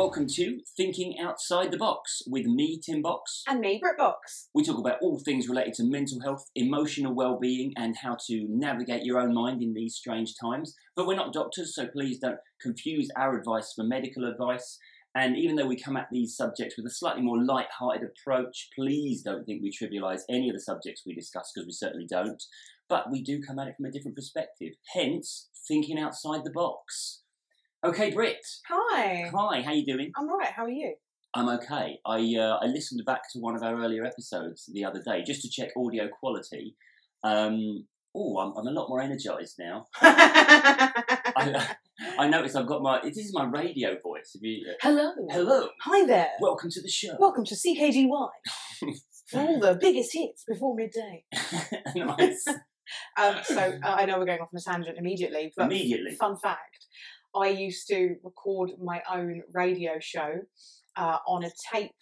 welcome to Thinking Outside the Box with me, Tim Box. And me, BritBox. We talk about all things related to mental health, emotional well-being, and how to navigate your own mind in these strange times. But we're not doctors, so please don't confuse our advice for medical advice. And even though we come at these subjects with a slightly more light-hearted approach, please don't think we trivialise any of the subjects we discuss because we certainly don't. But we do come at it from a different perspective. Hence, thinking outside the box. Okay, Britt. Hi. Hi, how you doing? I'm alright, how are you? I'm okay. I uh, I listened back to one of our earlier episodes the other day just to check audio quality. Um, oh, I'm, I'm a lot more energised now. I, I noticed I've got my. This is my radio voice. If you, uh, Hello. hello, Hi there. welcome to the show. Welcome to CKGY for all the biggest hits before midday. nice. Um, so uh, I know we're going off on a tangent immediately, but Immediately. fun fact: I used to record my own radio show uh, on a tape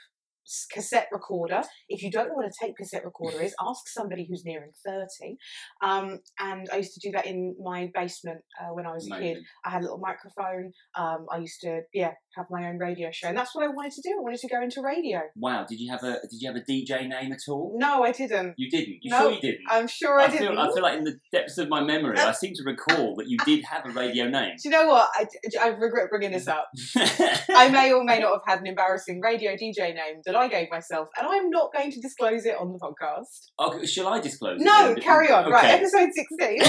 cassette recorder. If you don't know what a tape cassette recorder is, ask somebody who's nearing thirty. Um, and I used to do that in my basement uh, when I was a kid. I had a little microphone. Um, I used to, yeah, have my own radio show, and that's what I wanted to do. I wanted to go into radio. Wow. Did you have a Did you have a DJ name at all? No, I didn't. You didn't. You No, sure you didn't? I'm sure I, I didn't. feel, I feel like in the depths of my memory, I seem to recall that you did have a radio name. Do you know what? I, I regret bringing this up. I may or may not have had an embarrassing radio DJ name that I gave myself, and I'm not going to disclose it on the podcast. okay, shall I disclose? it No, carry on. Right, episode 16.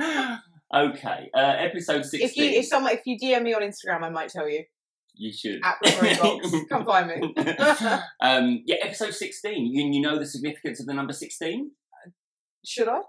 okay, uh, episode sixteen. if you if someone if you DM me on Instagram, I might tell you. You should. At Box. Come find me. um, yeah, episode sixteen. You, you know the significance of the number sixteen? Should I?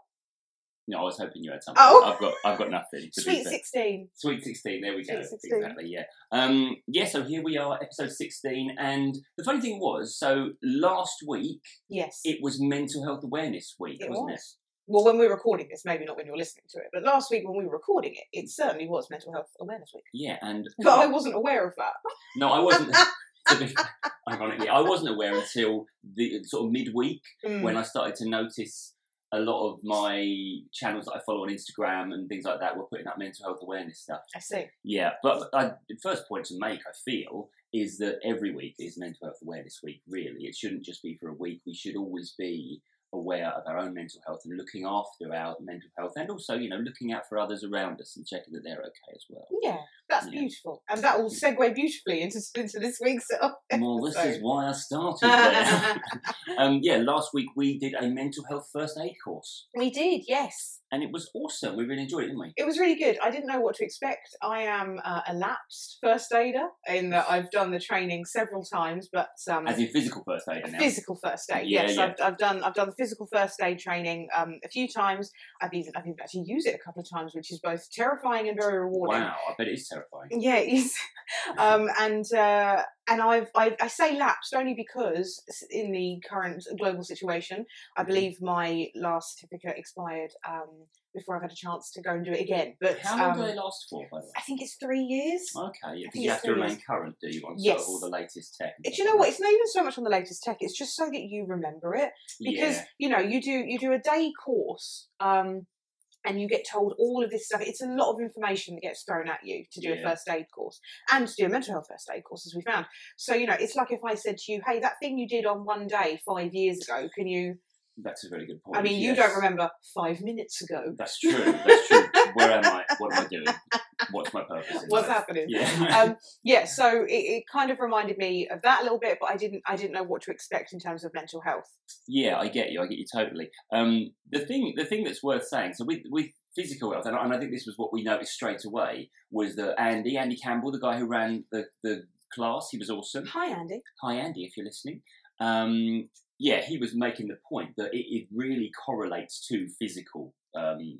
No, I was hoping you had something. Oh. I've got, I've got nothing. Sweet 16. Sweet 16, there we go. Sweet 16. Exactly, yeah. Um, yeah, so here we are, episode 16. And the funny thing was, so last week, Yes. it was Mental Health Awareness Week, It wasn't was. well, when we were recording this, maybe not when you're listening to it, but last week when we were recording it, it certainly was Mental Health Awareness Week. Yeah, and. But I wasn't aware of that. No, I wasn't. be ironically, I wasn't aware until the sort of midweek Mm. when I started to notice a lot of my channels that I follow on Instagram and things like that were putting up mental health awareness stuff. I see. Yeah, but I, the first point to make, I feel, is that every week is Mental Health Awareness Week, really. It shouldn't just be for a week. We should always be aware of our own mental health and looking after our mental health and also, you know, looking out for others around us and checking that they're okay as well. Yeah, that's Yeah. beautiful. And that will segue beautifully into, into this week's Well, this is why I started there. um, yeah, last week we did a mental health first aid course We did, yes. and it was awesome. We really enjoyed it, didn't we? It was really good. I didn't know what to expect. I am uh, a lapsed first aider in that I've done the training several times, but um, As in physical first aid now. physical first aid. Yeah, yes, yeah. I've, I've done. I've done the physical first aid training um, a few times. I've even I've even actually used it a couple of times, which is both terrifying and very rewarding. Wow, I bet it is terrifying. Yeah, it is. um, and uh, and I've, I've I say lapsed only because in the current global situation, I Mhm. believe my last certificate expired um, before I've had a chance to go and do it again. But How long um, do they last for, by the way? I think it's three years. Okay, yeah, because you have to remain years. current, do you, on sort Yes. of all the latest tech? Do you know like what? It's not even so much on the latest tech. It's just so that you remember it because yeah. you know you do you do a day course. Um, and you get told all of this stuff. It's a lot of information that gets thrown at you to do a first aid course and to do a mental health first aid course, as we found. So, you know, it's like if I said to you, hey, that thing you did on one day five years ago, can you? That's a very good point. I mean, you yes. don't remember five minutes ago. That's true. That's true. Where am I? What am I doing? What's my purpose? What's life? happening? Yeah. um, yeah, so it, it kind of reminded me of that a little bit, but I didn't I didn't know what to expect in terms of mental health. Yeah, I get you. I get you totally. Um, the thing, the thing that's worth saying. So with with physical health, and I, and I think this was what we noticed straight away was that Andy, Andy Campbell, the guy who ran the the class, he was awesome. Hi, Andy. Hi, Andy, if you're listening. Um, yeah, he was making the point that it, it really correlates to physical um,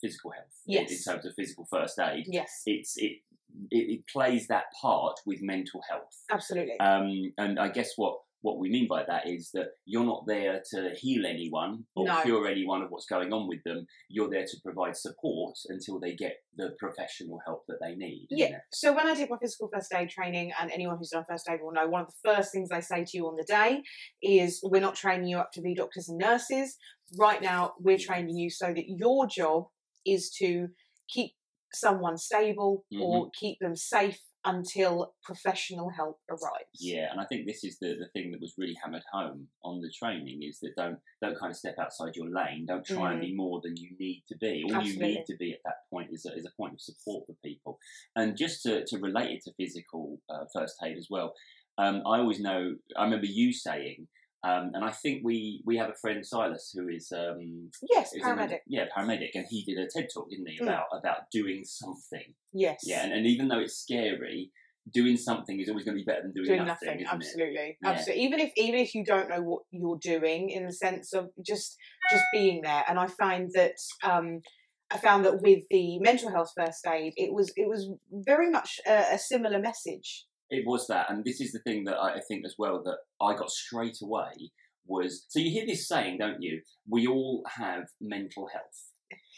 physical health in- in, terms of physical first aid. Yes, It's it, it it plays that part with mental health. absolutely. Um, and I guess what, what we mean by that is that you're not there to heal anyone or No. cure anyone of what's going on with them. You're there to provide support until they get the professional help that they need. Yeah. So when I did my physical first aid training, and anyone who's done first aid will know, one of the first things they say to you on the day is, "We're not training you up to be doctors and nurses. Right now, we're training you so that your job is to keep someone stable or mm-hmm. keep them safe until professional help arrives. Yeah, and I think this is the, the thing that was really hammered home on the training is that don't don't kind of step outside your lane. Don't try and be more than you need to be. All you Mm. Need to be at that point is a, is a point of support for people. And just to, to relate it to physical uh, first aid as well, um, I always know. I remember you saying. Um, and I think we, we have a friend Silas who is um, Yes, is a- paramedic. yeah paramedic, and he did a TED talk, didn't he, Mm. about about doing something. Yes. Yeah, and, and even though it's scary, doing something is always going to be better than doing, doing nothing, nothing, absolutely Yeah. absolutely even if even if you don't know what you're doing in the sense of just just being there and i find that um i found that with the mental health first aid it was it was very much a, a similar message It was that, and this is the thing that I I think as well that I got straight away was so you hear this saying, don't you? We all have mental health.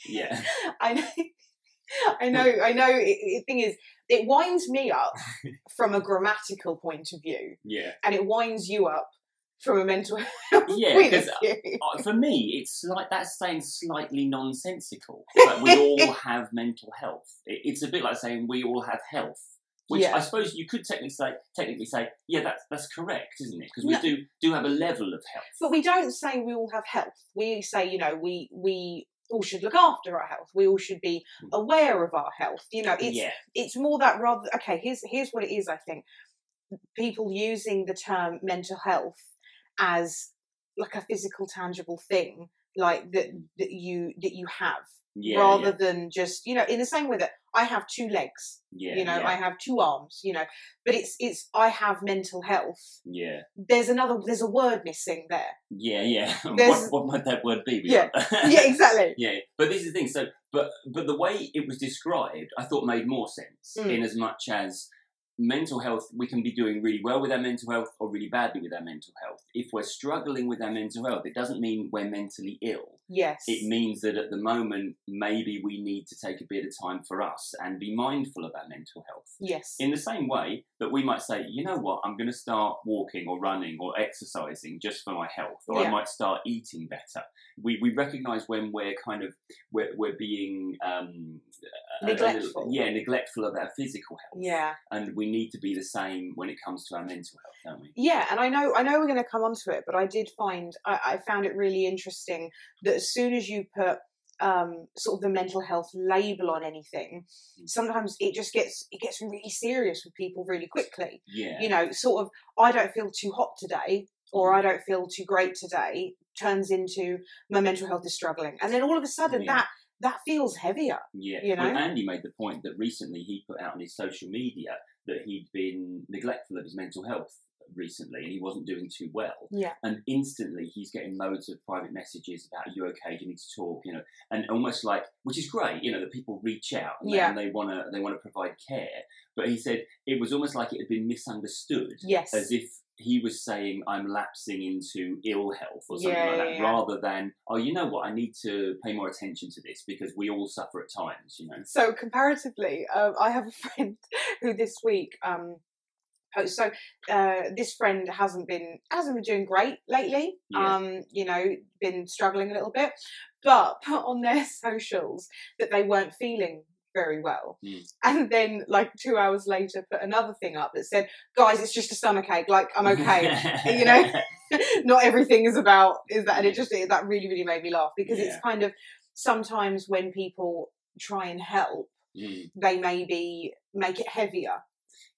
Yeah, i know I know, I know. The thing is, it winds me up from a grammatical point of view, yeah, and it winds you up from a mental health Yeah, point of view. Uh, For me, it's like that's saying slightly nonsensical. But we all have mental health. It, it's a bit like saying we all have health. Which Yeah. I suppose you could technically say, technically say, yeah, that's that's correct, isn't it? Because we No. do do have a level of health. But we don't say we all have health. We say, you know, we we all should look after our health. We all should be hmm. aware of our health. You know, it's yeah, it's more that rather. Okay, here's here's what it is. I think people using the term mental health as like a physical, tangible thing, like that that you that you have, yeah, rather yeah, than just you know, in the same way that I have two legs. yeah, you know, I have two arms. You know, but it's it's I have mental health. yeah, There's another. There's a word missing there. yeah, yeah. what, what might that word be? Yeah. Yeah, exactly. Yeah, but this is the thing. So, but but the way it was described, I thought made more sense. Mm. In as much as mental health, we can be doing really well with our mental health or really badly with our mental health. If we're struggling with our mental health, it doesn't mean we're mentally ill. Yes. It means that at the moment, maybe we need to take a bit of time for us and be mindful of our mental health. yes. In the same way that we might say, you know what, I'm going to start walking or running or exercising just for my health, or Yeah. I might start eating better. We, we recognise when we're kind of we're, we're being um, a little- Neglectful. yeah, neglectful of our physical health. yeah. and we need to be the same when it comes to our mental health, don't we? Yeah, and I know I know we're going to come onto it, but I did find I, I found it really interesting that as soon as you put um, sort of the mental health label on anything, Mm. sometimes it just gets it gets really serious with people really quickly. Yeah, You know, sort of I don't feel too hot today, or Mm. I don't feel too great today, turns into my mental health is struggling, and then all of a sudden Yeah. that that feels heavier. Yeah, You well, know? Andy made the point that recently he put out on his social media that he'd been neglectful of his mental health recently and he wasn't doing too well. Yeah. And instantly he's getting loads of private messages about, Are you okay? Do you need to talk? You know, and almost like, which is great, you know, that people reach out and, they- Yeah. and they want to they want to provide care. But he said it was almost like it had been misunderstood Yes. as if he was saying I'm lapsing into ill health or something Yeah, like that, yeah, rather than oh, you know what, I need to pay more attention to this because we all suffer at times, you know. So comparatively, um, I have a friend who this week. Um, po- so uh, this friend hasn't been hasn't been doing great lately. Yeah. Um, you know, been struggling a little bit, but put on their socials that they weren't feeling very well, Mm. and then like two hours later, put another thing up that said, "Guys, it's just a stomach ache. Like I'm okay." you know? Not everything is about is that, and it just it, that really really made me laugh because it's kind of sometimes when people try and help Mm. they maybe make it heavier.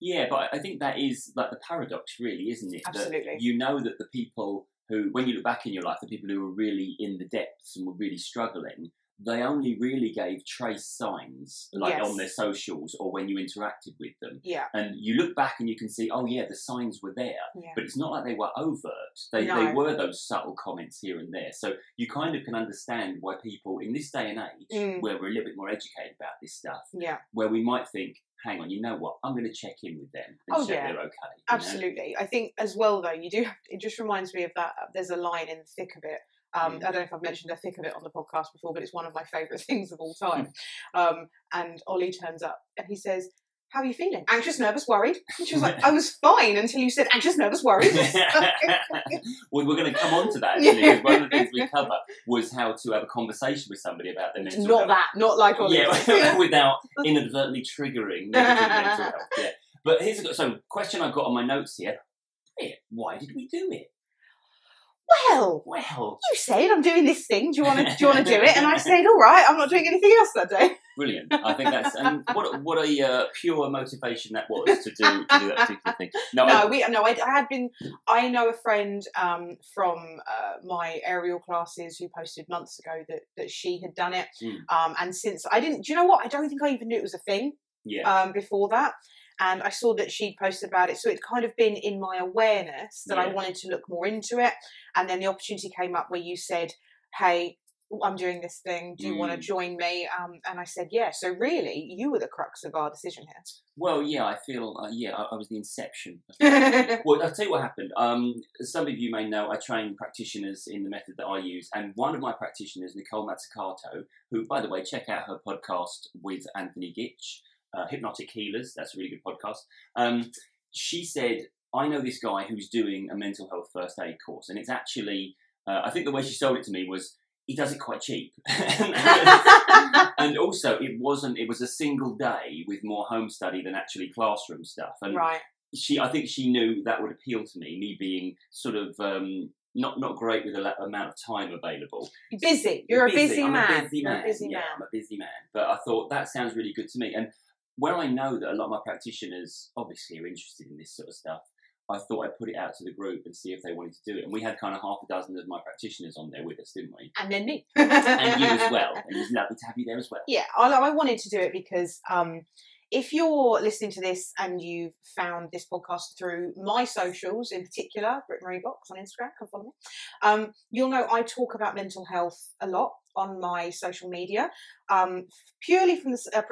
Yeah, but I think that is like the paradox, really, isn't it? That Absolutely. you know that the people who, when you look back in your life, the people who were really in the depths and were really struggling, they only really gave trace signs, like Yes. on their socials or when you interacted with them. Yeah, And you look back and you can see, oh yeah, the signs were there. yeah, But it's not like they were overt. They, they were those subtle comments here and there. So you kind of can understand why people in this day and age, Mm. where we're a little bit more educated about this stuff, yeah, where we might think, hang on, you know what? I'm going to check in with them and Oh, check yeah. they're okay. you know? absolutely. I think as well though, you do. Have, it just reminds me of that. uh, There's a line in the thick of it. Um. I don't know if I've mentioned the thick of it on the podcast before, but it's one of my favourite things of all time. um, and Ollie turns up and he says. How are you feeling? Anxious, nervous, worried? And she was like, I was fine until you said anxious, nervous, worried. well, we're going to come on to that actually. because One of the things we cover was how to have a conversation with somebody about their mental not health. that, not like Ollie. Yeah, without inadvertently triggering negative mental health. Yeah. But here's a so question I've got on my notes here. Why did we do it? Well, Well, you said I'm doing this thing. Do you want to? Do you want to do it? And I said, all right. I'm not doing anything else that day. brilliant. I think that's and what a- what a uh, pure motivation that was to do to do that particular thing. No, No, I, we no. I, I had been. I know a friend um, from uh, my aerial classes who posted months ago that that she had done it. Mm. Um, and since I didn't, do you know what? I don't think I even knew it was a thing yeah, um, before that. And I saw that she'd posted about it, so it's kind of been in my awareness that I wanted to look more into it. And then the opportunity came up where you said, "Hey, I'm doing this thing. Do you want to Mm. join me?" Um, and I said, "Yeah." So really, you were the crux of our decision here. well, yeah, I feel uh, yeah, I, I was the inception. Well, I'll tell you what happened. Um, some of you may know, I train practitioners in the method that I use, and one of my practitioners, Nicole Mazzucato, who, by the way, check out her podcast with Anthony Gitch, uh, Hypnotic Healers. That's a really good podcast. Um, she said, "I know this guy who's doing a mental health first aid course, and it's actually, uh, I think the way she sold it to me was." He does it quite cheap, and also it wasn't. It was a single day with more home study than actually classroom stuff. And right. she I think she knew that would appeal to me, me being sort of um, not not great with the la- amount of time available. You're busy. You're a busy I'm man. A busy You're man. a busy yeah, man. I'm a busy man. But I thought that sounds really good to me. And when I know that a lot of my practitioners obviously are interested in this sort of stuff, I thought I'd put it out to the group and see if they wanted to do it. And we had kind of half a dozen of my practitioners on there with us, didn't we? And then me. And you as well. And it was lovely to have you there as well. Yeah, I, I wanted to do it because um, if you're listening to this and you've found this podcast through my socials, in particular, Brit Marie Box on Instagram, come follow me, um, you'll know I talk about mental health a lot on my social media, um, purely from this, a,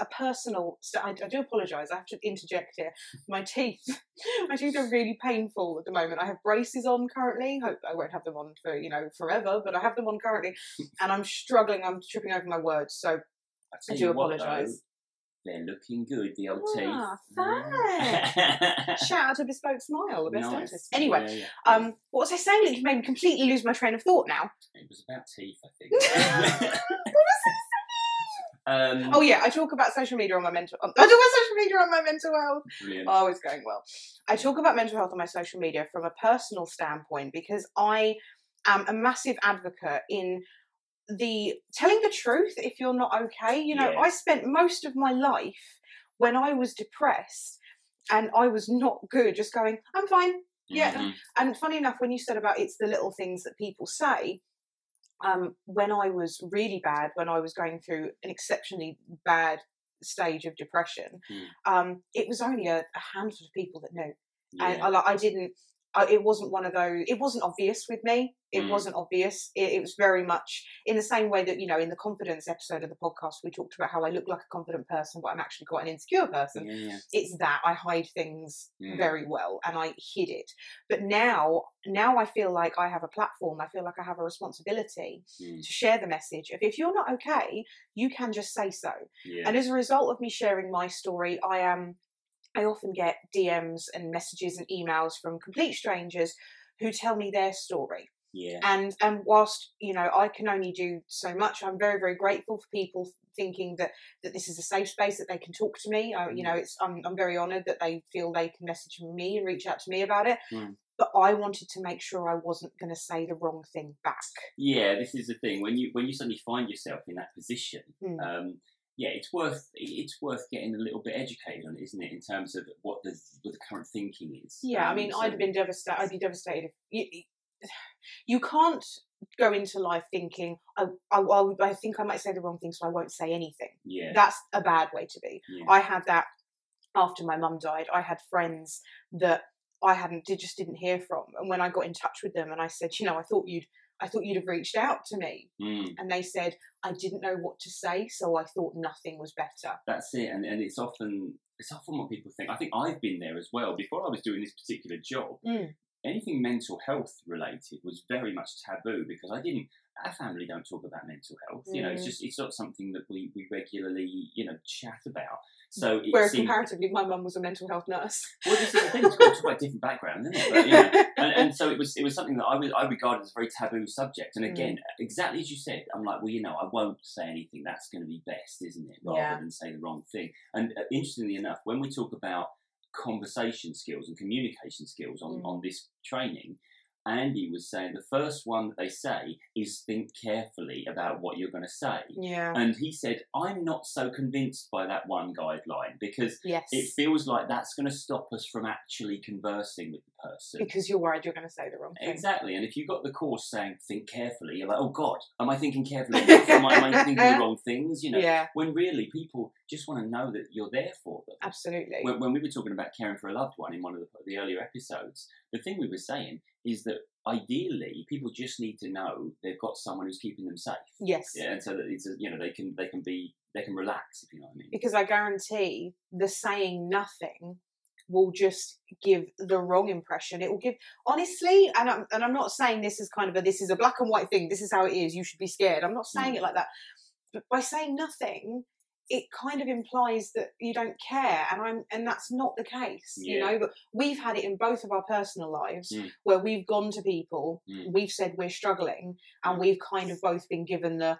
a personal. st- I, I do apologise. I have to interject here. My teeth, my teeth are really painful at the moment. I have braces on currently. Hope I won't have them on for you know forever, but I have them on currently, and I'm struggling. I'm tripping over my words. So I, do apologise. They're looking good, the old Ah, teeth. Shout out to Bespoke Smile, the best Nice. dentist. Anyway, Yeah, yeah. um, what was I saying? Look, you made me completely lose my train of thought now. it was about teeth, I think. What was it saying? Um, Oh yeah, I talk about social media on my mental. I talk about social media on my mental health. brilliant. Oh, it's going well. I talk about mental health on my social media from a personal standpoint because I am a massive advocate in the telling the truth if you're not okay. You know, Yeah. I spent most of my life when I was depressed and I was not good, just going, I'm fine. yeah. Mhm. And funny enough, when you said about it's the little things that people say, um, when I was really bad, when I was going through an exceptionally bad stage of depression, Mm. um, it was only a, a handful of people that knew, and I, I didn't. I, it wasn't one of those. It wasn't obvious with me. It Mm. wasn't obvious. It, it was very much in the same way that you know, in the confidence episode of the podcast, we talked about how I look like a confident person, but I'm actually quite an insecure person yeah, yeah. it's that I hide things Mm. very well and I hid it. But now, now I feel like I have a platform. I feel like I have a responsibility Mm. to share the message. If if you're not okay, you can just say so. yeah. And as a result of me sharing my story, I am. I often get DMs and messages and emails from complete strangers who tell me their story yeah. and and whilst you know i can only do so much i'm very very grateful for people thinking that that this is a safe space that they can talk to me uh, you know it's I'm, I'm very honored that they feel they can message me and reach out to me about it Mm. but i wanted to make sure i wasn't going to say the wrong thing back Yeah, this is the thing. When you when you suddenly find yourself in that position, Mm. um, yeah, it's worth it's worth getting a little bit educated on it, isn't it? In terms of what the what the current thinking is. yeah i Um, mean so- i'd have been devastated i'd be devastated you, you can't go into life thinking I, I, I, I think i might say the wrong thing so i won't say anything Yeah. that's a bad way to be yeah. I had that after my mum died. I had friends that I hadn't did just didn't hear from, and when I got in touch with them and I said, you know, I thought you'd I thought you'd have reached out to me, Mm. and they said I didn't know what to say, so I thought nothing was better. That's it, and, and it's often it's often what people think. I think I've been there as well. Before I was doing this particular job, Mm. anything mental health related was very much taboo because I didn't. Our family don't talk about mental health. You know, it's Mm. just it's not something that we, we regularly you know chat about. So Whereas seemed, comparatively, my mum was a mental health nurse. well, this is the thing. It's got to talk about different background, isn't it? But, you know, and, and so it was it was something that I was I regarded as a very taboo subject. And Mm. again, exactly as you said, I'm like, well, you know, I won't say anything. That's going to be best, isn't it? Rather Yeah. than say the wrong thing. And uh, interestingly enough, when we talk about conversation skills and communication skills on, Mm. on this training. Andy was saying the first one that they say is think carefully about what you're going to say. Yeah. And he said, I'm not so convinced by that one guideline because Yes. it feels like that's going to stop us from actually conversing with the person. because you're worried you're going to say the wrong thing. Exactly, and if you've got the course saying think carefully, you're like, oh God, am I thinking carefully? enough? am, I, am I thinking the wrong things? You know, Yeah, when really people just want to know that you're there for them. absolutely. When, when we were talking about caring for a loved one in one of the, the earlier episodes, the thing we were saying is that ideally people just need to know they've got someone who's keeping them safe. yes. Yeah, and so that it's a, you know they can they can be they can relax if you know what I mean. Because I guarantee the saying nothing will just give the wrong impression. It will give, honestly, and I'm, and I'm not saying this is kind of a this is a black and white thing. This is how it is. You should be scared. I'm not saying it like that. But by saying nothing, it kind of implies that you don't care, and I'm and that's not the case. You know, but we've had it in both of our personal lives Mm. where we've gone to people, Mm. we've said we're struggling, and we've kind of both been given the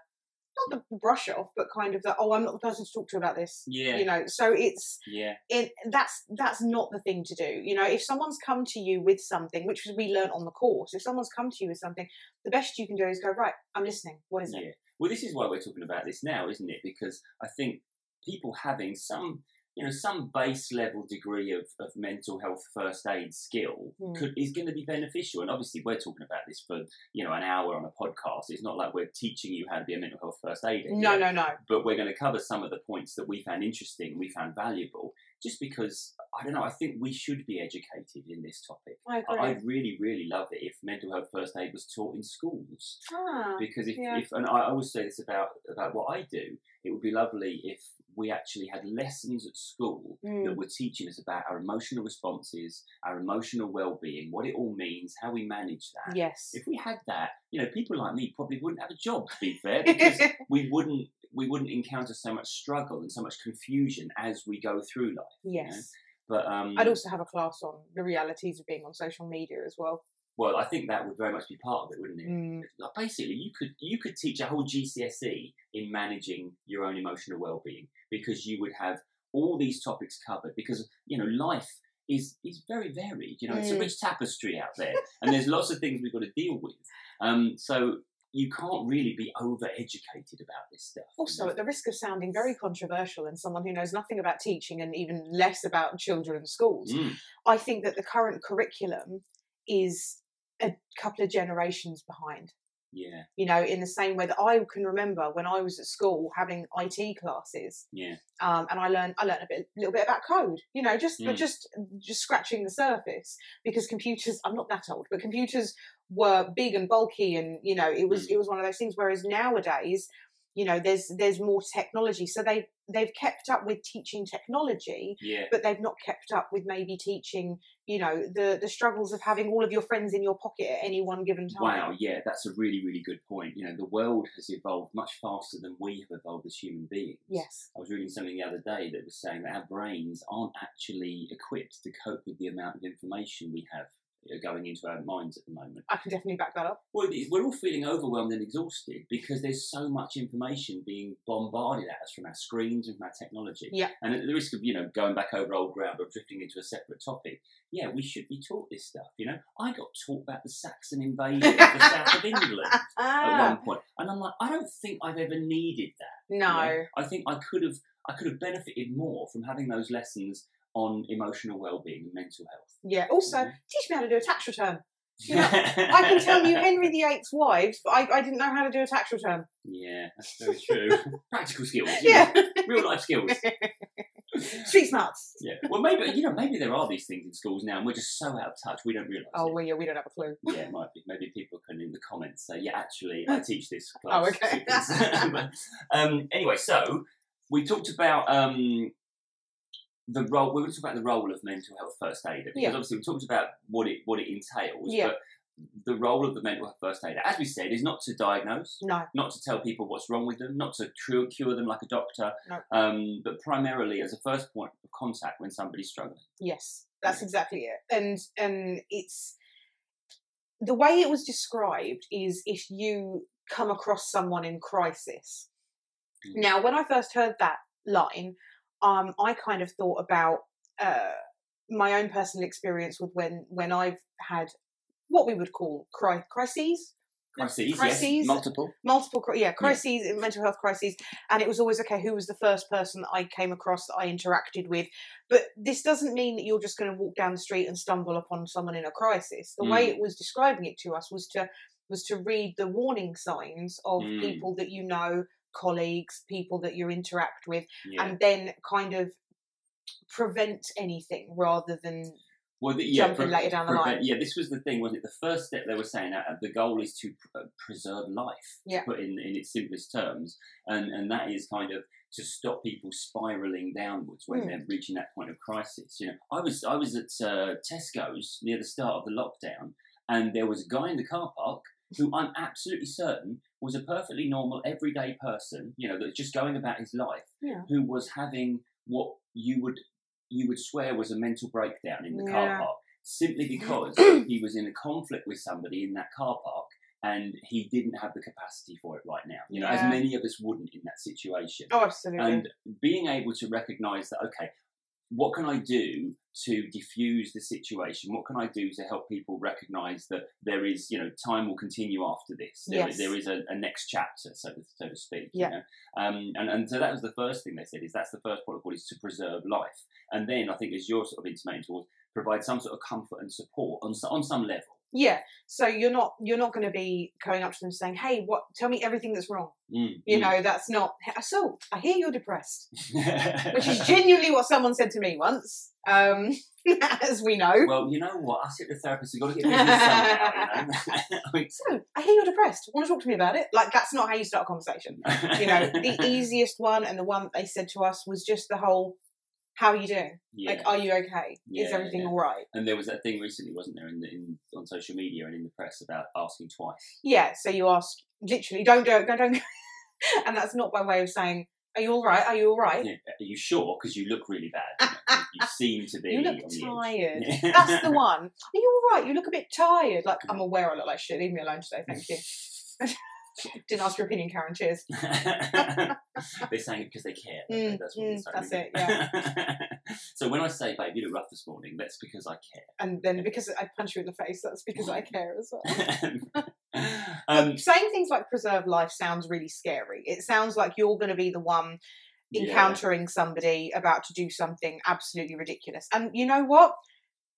not the brush off, but kind of the oh, I'm not the person to talk to about this. Yeah, You know, so it's yeah, it that's that's not the thing to do. You know, if someone's come to you with something, which we learnt on the course, if someone's come to you with something, the best you can do is go right. I'm listening. What is yeah. it? Well, this is why we're talking about this now, isn't it? Because I think people having some, you know, some base level degree of, of mental health first aid skill Hmm. could is going to be beneficial. And obviously, we're talking about this for you know an hour on a podcast. It's not like we're teaching you how to be a mental health first aider. No, here, no, no. But we're going to cover some of the points that we found interesting, we found valuable, just because I don't know. I think we should be educated in this topic. I. I- I'd really, really love it if mental health first aid was taught in schools ah, because if, yeah. if and I always say this about about what I do, it would be lovely if we actually had lessons at school Mm. that were teaching us about our emotional responses, our emotional well-being, what it all means, how we manage that. yes. If we had that, you know, people like me probably wouldn't have a job. To be fair, because we wouldn't we wouldn't encounter so much struggle and so much confusion as we go through life. you know. yes. But um, I'd also have a class on the realities of being on social media as well. Well, I think that would very much be part of it, wouldn't it? Mm. like basically you could you could teach a whole GCSE in managing your own emotional well-being because you would have all these topics covered because you know life is is very varied you know it's a Mm. rich tapestry out there and there's lots of things we've got to deal with um, so you can't really be over educated about this stuff you Also, know? at the risk of sounding very controversial and someone who knows nothing about teaching and even less about children and schools, Mm, I think that the current curriculum is a couple of generations behind. yeah You know, in the same way that I can remember when I was at school having IT classes, yeah um, and I learned I learned a bit, little bit about code. You know, just Mm. just just scratching the surface because computers. I'm not that old, but computers were big and bulky, and you know, it Mm. was it was one of those things. Whereas nowadays, you know, there's there's more technology, so they they've kept up with teaching technology, yeah but they've not kept up with maybe teaching, you know, the the struggles of having all of your friends in your pocket at any one given time. Wow, yeah, that's a really, really good point. You know, the world has evolved much faster than we have evolved as human beings. Yes. I was reading something the other day that was saying that our brains aren't actually equipped to cope with the amount of information we have uh, going into our minds at the moment. I can definitely back that up. Well, we're all feeling overwhelmed and exhausted because there's so much information being bombarded at us from our screens and from our technology. Yeah. And at the risk of, you know, going back over old ground or drifting into a separate topic, yeah, we should be taught this stuff. You know, I got taught about the Saxon invasion of the south of England at one point, and I'm like, I don't think I've ever needed that. you no. know? I think I could have I could have benefited more from having those lessons on emotional well-being and mental health. Yeah. Also, Mhm. teach me how to do a tax return. You know, I can tell you Henry VIII's wives, but I, I didn't know how to do a tax return. Yeah, that's very true. Practical skills, you know, Yeah. real life skills. Street smarts. Yeah. Well, maybe you know, maybe there are these things in schools now, and we're just so out of touch we don't realise. Oh, it. well, yeah, we don't have a clue. Yeah, it might be. Maybe people can in the comments say, "Yeah, actually, I teach this class." Oh, okay. Um, anyway, so we talked about um, the role. We were talking about the role of mental health first aider because Yeah. obviously we talked about what it what it entails. Yeah. But the role of the mental health first aider, as we said, is not to diagnose, No. not to tell people what's wrong with them, not to cure, cure them like a doctor, No. um, but primarily as a first point of contact when somebody's struggling. Yes, that's exactly it. And and it's the way it was described is if you come across someone in crisis. Mm. Now, when I first heard that line, um, I kind of thought about uh, my own personal experience with when when I've had what we would call cri- crises, Crises, Crises. yes, multiple. multiple yeah crises, mental health crises, and it was always okay. Who was the first person that I came across that I interacted with? But this doesn't mean that you're just going to walk down the street and stumble upon someone in a crisis. The way Mm. it was describing it to us was to was to read the warning signs of Mm. people that you know, colleagues, people that you interact with, Yeah. and then kind of prevent anything rather than Well, the, yeah, jumping later down the line. Yeah, this was the thing, wasn't it? The first step they were saying uh, the goal is to pr- uh, preserve life, Yeah. put in, in its simplest terms, and and that is kind of to stop people spiraling downwards when Mm. they're reaching that point of crisis. You know, I was I was at uh, Tesco's near the start of the lockdown, and there was a guy in the car park who I'm absolutely certain was a perfectly normal, everyday person. You know, that was just going about his life, Yeah. who was having what you would you would swear was a mental breakdown in the Yeah. car park simply because he was in a conflict with somebody in that car park and he didn't have the capacity for it right now. You know, as many of us wouldn't in that situation. oh, absolutely. and being able to recognize that, okay, what can I do to diffuse the situation? What can I do to help people recognize that there is, you know, time will continue after this. There, Yes. there is a, a next chapter, so to, so to speak. Yeah. You know? um, and, and so that was the first thing they said is that's the first protocol is to preserve life. And then I think as you're sort of intimating towards, provide some sort of comfort and support on, on some level. Yeah. So you're not you're not going to be going up to them saying, "Hey, what? Tell me everything that's wrong." Mm, You mm. know, that's not. So I hear you're depressed, which is genuinely what someone said to me once. Um, as we know. well, you know what? Us hypnotherapists have got to get business somehow. You know? I So I hear you're depressed. Want to talk to me about it? Like that's not how you start a conversation. You know, the easiest one and the one they said to us was just the whole, "How are you doing? yeah. Like, are you okay? Is everything yeah. all right?" And there was that thing recently, wasn't there, in, the, in on social media and in the press about asking twice. Yeah. So you ask literally, "Don't do don't don't," and that's not by way of saying, "Are you all right? Are you all right?" Yeah, Are you sure? Because you look really bad. You, know? you seem to be. You look on the tired. That's the one. Are you all right? You look a bit tired. Like I'm aware I look like shit. Leave me alone today. Thank you. Didn't ask your opinion, Karen. Cheers. They're saying it because they care. Mm, that's what mm, that's it, yeah. so when I say, babe, you look rough this morning, that's because I care. And then because I punch you in the face, that's because I care as well. um, saying things like preserve life sounds really scary. It sounds like you're going to be the one yeah. encountering somebody about to do something absolutely ridiculous. And you know what?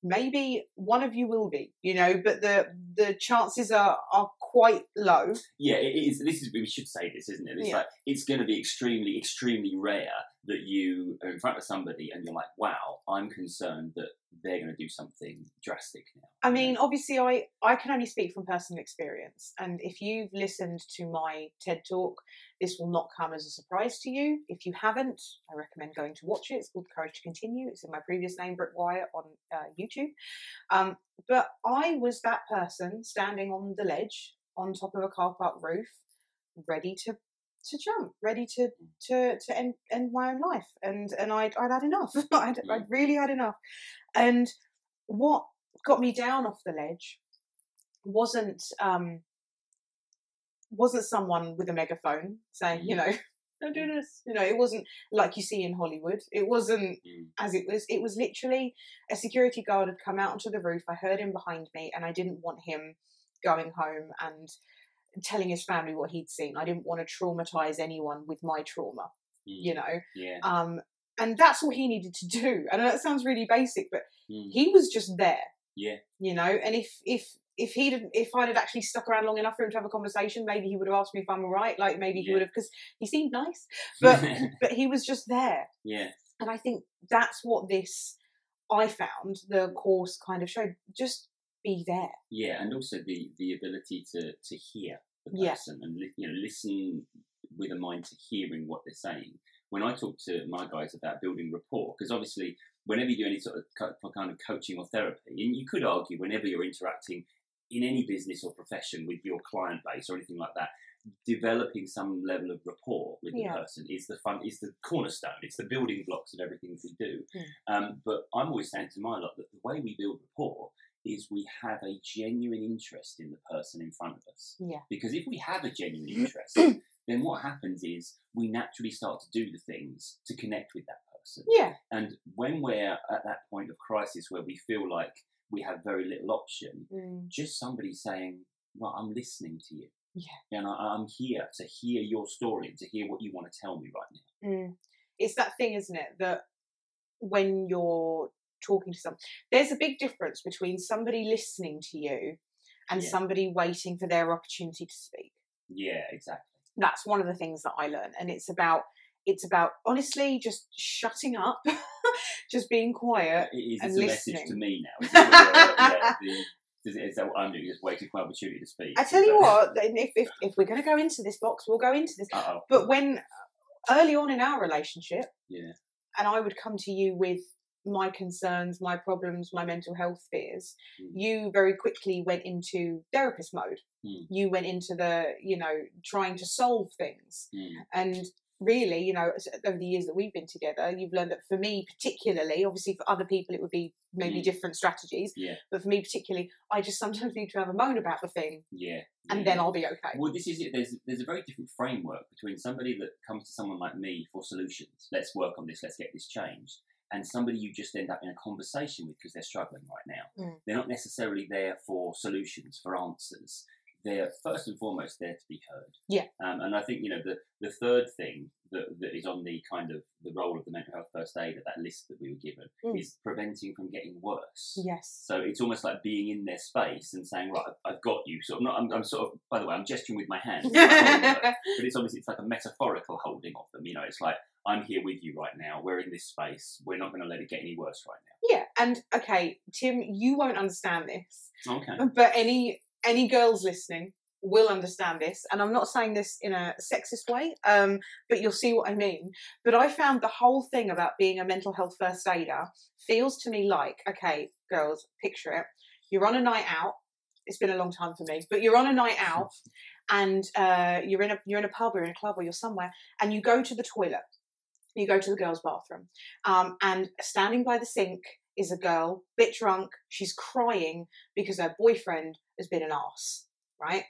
Maybe one of you will be, you know, but the the chances are are quite low. Yeah, it is. This is we should say this, isn't it? It's Yeah. like it's going to be extremely, extremely rare that you are in front of somebody and you're like, "Wow, I'm concerned that they're going to do something drastic now." I mean, obviously, I I can only speak from personal experience, and if you've listened to my TED talk, this will not come as a surprise to you. If you haven't, I recommend going to watch it. It's called Courage to Continue. It's in my previous name, Britt Wire, on uh, YouTube. Um, but I was that person standing on the ledge on top of a car park roof, ready to to jump, ready to to to end, end my own life, and and I'd I'd had enough. I'd, I'd really had enough, and what got me down off the ledge wasn't um wasn't someone with a megaphone saying, you know, don't do this. You know, it wasn't like you see in Hollywood. It wasn't Mm. as it was. It was literally a security guard had come out onto the roof. I heard him behind me, and I didn't want him going home and telling his family what he'd seen. I didn't want to traumatize anyone with my trauma. Mm. You know, Yeah. um, and that's all he needed to do. I know that sounds really basic, but Mm. he was just there. Yeah. You know, and if if if he didn't, if I'd had actually stuck around long enough for him to have a conversation, maybe he would have asked me if I'm all right. Like maybe he Yeah. would have, because he seemed nice, but but he was just there. yeah. And I think that's what this I found the course kind of showed. Just be there. Yeah, and also the the ability to to hear the Yeah. person and li- you know listen with a mind to hearing what they're saying. When I talk to my guys about building rapport, because obviously whenever you do any sort of co- kind of coaching or therapy, and you could argue whenever you're interacting in any business or profession with your client base or anything like that, developing some level of rapport with the Yeah. person is the fun is the cornerstone. It's the building blocks of everything we do. Mm. Um, but I'm always saying to my lot that the way we build rapport is we have a genuine interest in the person in front of us. Yeah. Because if we have a genuine interest, then what happens is we naturally start to do the things to connect with that person. person. Yeah. And when we're at that point of crisis where we feel like we have very little option, Mm. just somebody saying, "Right, I'm listening to you." Yeah. And I, I'm here to hear your story, and to hear what you want to tell me right now. Mm. It's that thing, isn't it? That when you're talking to someone, there's a big difference between somebody listening to you and Yeah. somebody waiting for their opportunity to speak. Yeah, exactly. That's one of the things that I learned, and it's about it's about honestly just shutting up, just being quiet. It is and it's a message to me now. Is, yeah, the, is, is that what I'm doing? Just waiting for my opportunity to speak. I tell you what, if if, if we're going to go into this box, we'll go into this. Uh oh. But when early on in our relationship, Yeah. and I would come to you with my concerns, my problems, my mental health fears, Mm. you very quickly went into therapist mode. Mm. You went into the, you know, trying to solve things. Mm. And really, you know, over the years that we've been together, you've learned that for me, particularly, obviously for other people, it would be maybe Mm. different strategies. Yeah. But for me, particularly, I just sometimes need to have a moan about the thing Yeah. and yeah, then. I'll be okay. Well, this is it. There's there's a very different framework between somebody that comes to someone like me for solutions. Let's work on this. Let's get this changed. And somebody you just end up in a conversation with because they're struggling right now. Mm. They're not necessarily there for solutions, for answers. They're first and foremost there to be heard. Yeah. Um, and I think you know the the third thing that, that is on the kind of the role of the mental health first aid at that list that we were given Mm. is preventing from getting worse. Yes. So it's almost like being in their space and saying, right, I've- I've got you. So I'm not. I'm, I'm sort of. By the way, I'm gesturing with my hands, but it's obviously it's like a metaphorical holding of them. You know, it's like I'm here with you right now. We're in this space. We're not going to let it get any worse right now. yeah. And okay, Tim, you won't understand this. Okay. but any any girls listening will understand this and i'm not saying this in a sexist way um, but you'll see what i mean but i found the whole thing about being a mental health first aider feels to me like okay girls picture it you're on a night out it's been a long time for me but you're on a night out and uh, you're in a you're in a pub or in a club or you're somewhere and you go to the toilet you go to the girls bathroom um, and standing by the sink is a girl bit drunk she's crying because her boyfriend has been an ass, right?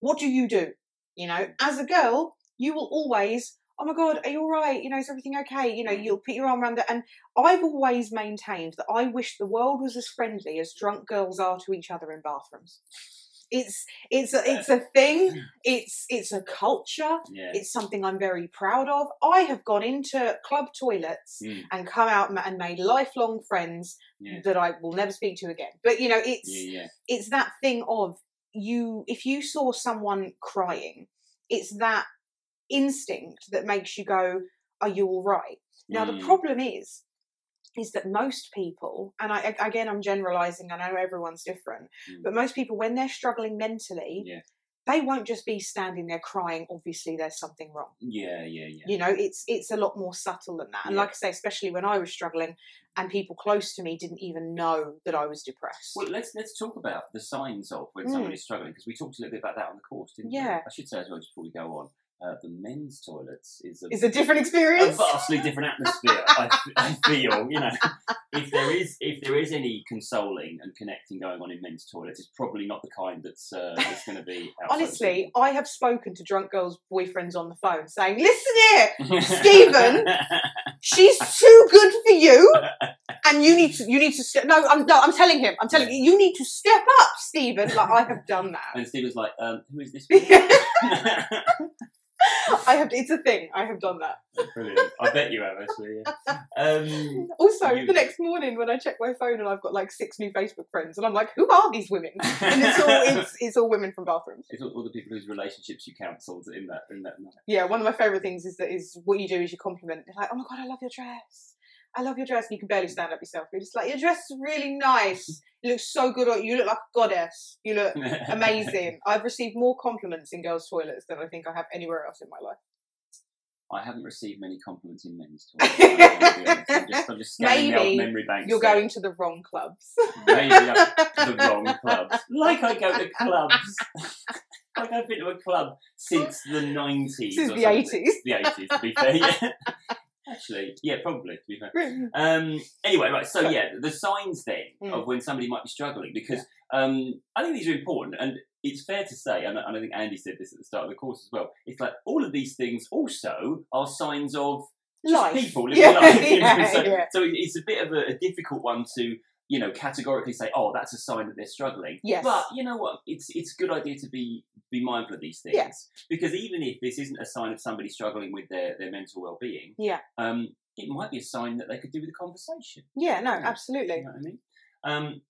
What do you do? You know, as a girl, you will always, oh my God, are you all right? You know, is everything okay? You know, you'll put your arm around it. And I've always maintained that I wish the world was as friendly as drunk girls are to each other in bathrooms. It's it's a, it's a thing. It's it's a culture. Yeah. It's something I'm very proud of. I have gone into club toilets Mm, and come out and made lifelong friends yeah. that I will never speak to again. But you know, it's Yeah. It's that thing of you if you saw someone crying it's that instinct that makes you go are you all right now the Mm, problem is is that most people and I again I'm generalizing I know everyone's different Mm. but most people when they're struggling mentally Yeah. they won't just be standing there crying obviously there's something wrong Yeah. Yeah. Yeah. you know it's it's a lot more subtle than that and Yeah. like i say especially when i was struggling and people close to me didn't even know that i was depressed Well, let's let's talk about the signs of when Mm. someone is struggling because we talked a little bit about that on the course, didn't we? Yeah. I should say as well just before we go on, uh, the men's toilets is a is a different experience, a vastly different atmosphere. I feel, you know, if there is if there is any consoling and connecting going on in men's toilets, it's probably not the kind that's uh, that's going to be. honestly i have spoken to drunk girls boyfriends on the phone saying listen here Stephen! she's too good for you and you need to you need to step no i'm no i'm telling him i'm telling you you need to step up stephen like i have done that and Stephen's like, um, "Who is this?" i have it's a thing i have done that Brilliant. I bet you have actually. Yeah. Um, also You- the next morning when i check my phone and i've got like six new facebook friends and i'm like who are these women and it's all it's, it's all women from bathrooms It's all, all the people whose relationships you counselled in that in that night. yeah one of my favorite things is that is what you do is you compliment You're like oh my god i love your dress i love your dress and you can barely stand up yourself you're just like your dress is really nice you look so good on you look like a goddess you look amazing i've received more compliments in girls toilets than i think i have anywhere else in my life I haven't received many compliments in men's toilets. I'm, gonna be honest. I'm just, I'm just scanning the Maybe old memory banks. you're going to the wrong clubs Maybe to the wrong clubs. Like I go to clubs. like I've been to a club since the 90s. Since or the something. 80s. The 80s, to be fair, yeah. Actually, yeah, probably, to be fair. Um, anyway, right, so yeah, the signs then Mm. of when somebody might be struggling, because um, I think these are important, and it's fair to say, and I, and I think Andy said this at the start of the course as well, it's like all of these things also are signs of just Life. people living Yeah, life. yeah, so, yeah. so it's a bit of a, a difficult one to you know categorically say, oh, that's a sign that they're struggling. Yes. But you know what? It's it's a good idea to be be mindful of these things Yeah. because even if this isn't a sign of somebody struggling with their their mental well being, Yeah. um, it might be a sign that they could do with a conversation. Yeah, no, absolutely. You know what I mean? Um,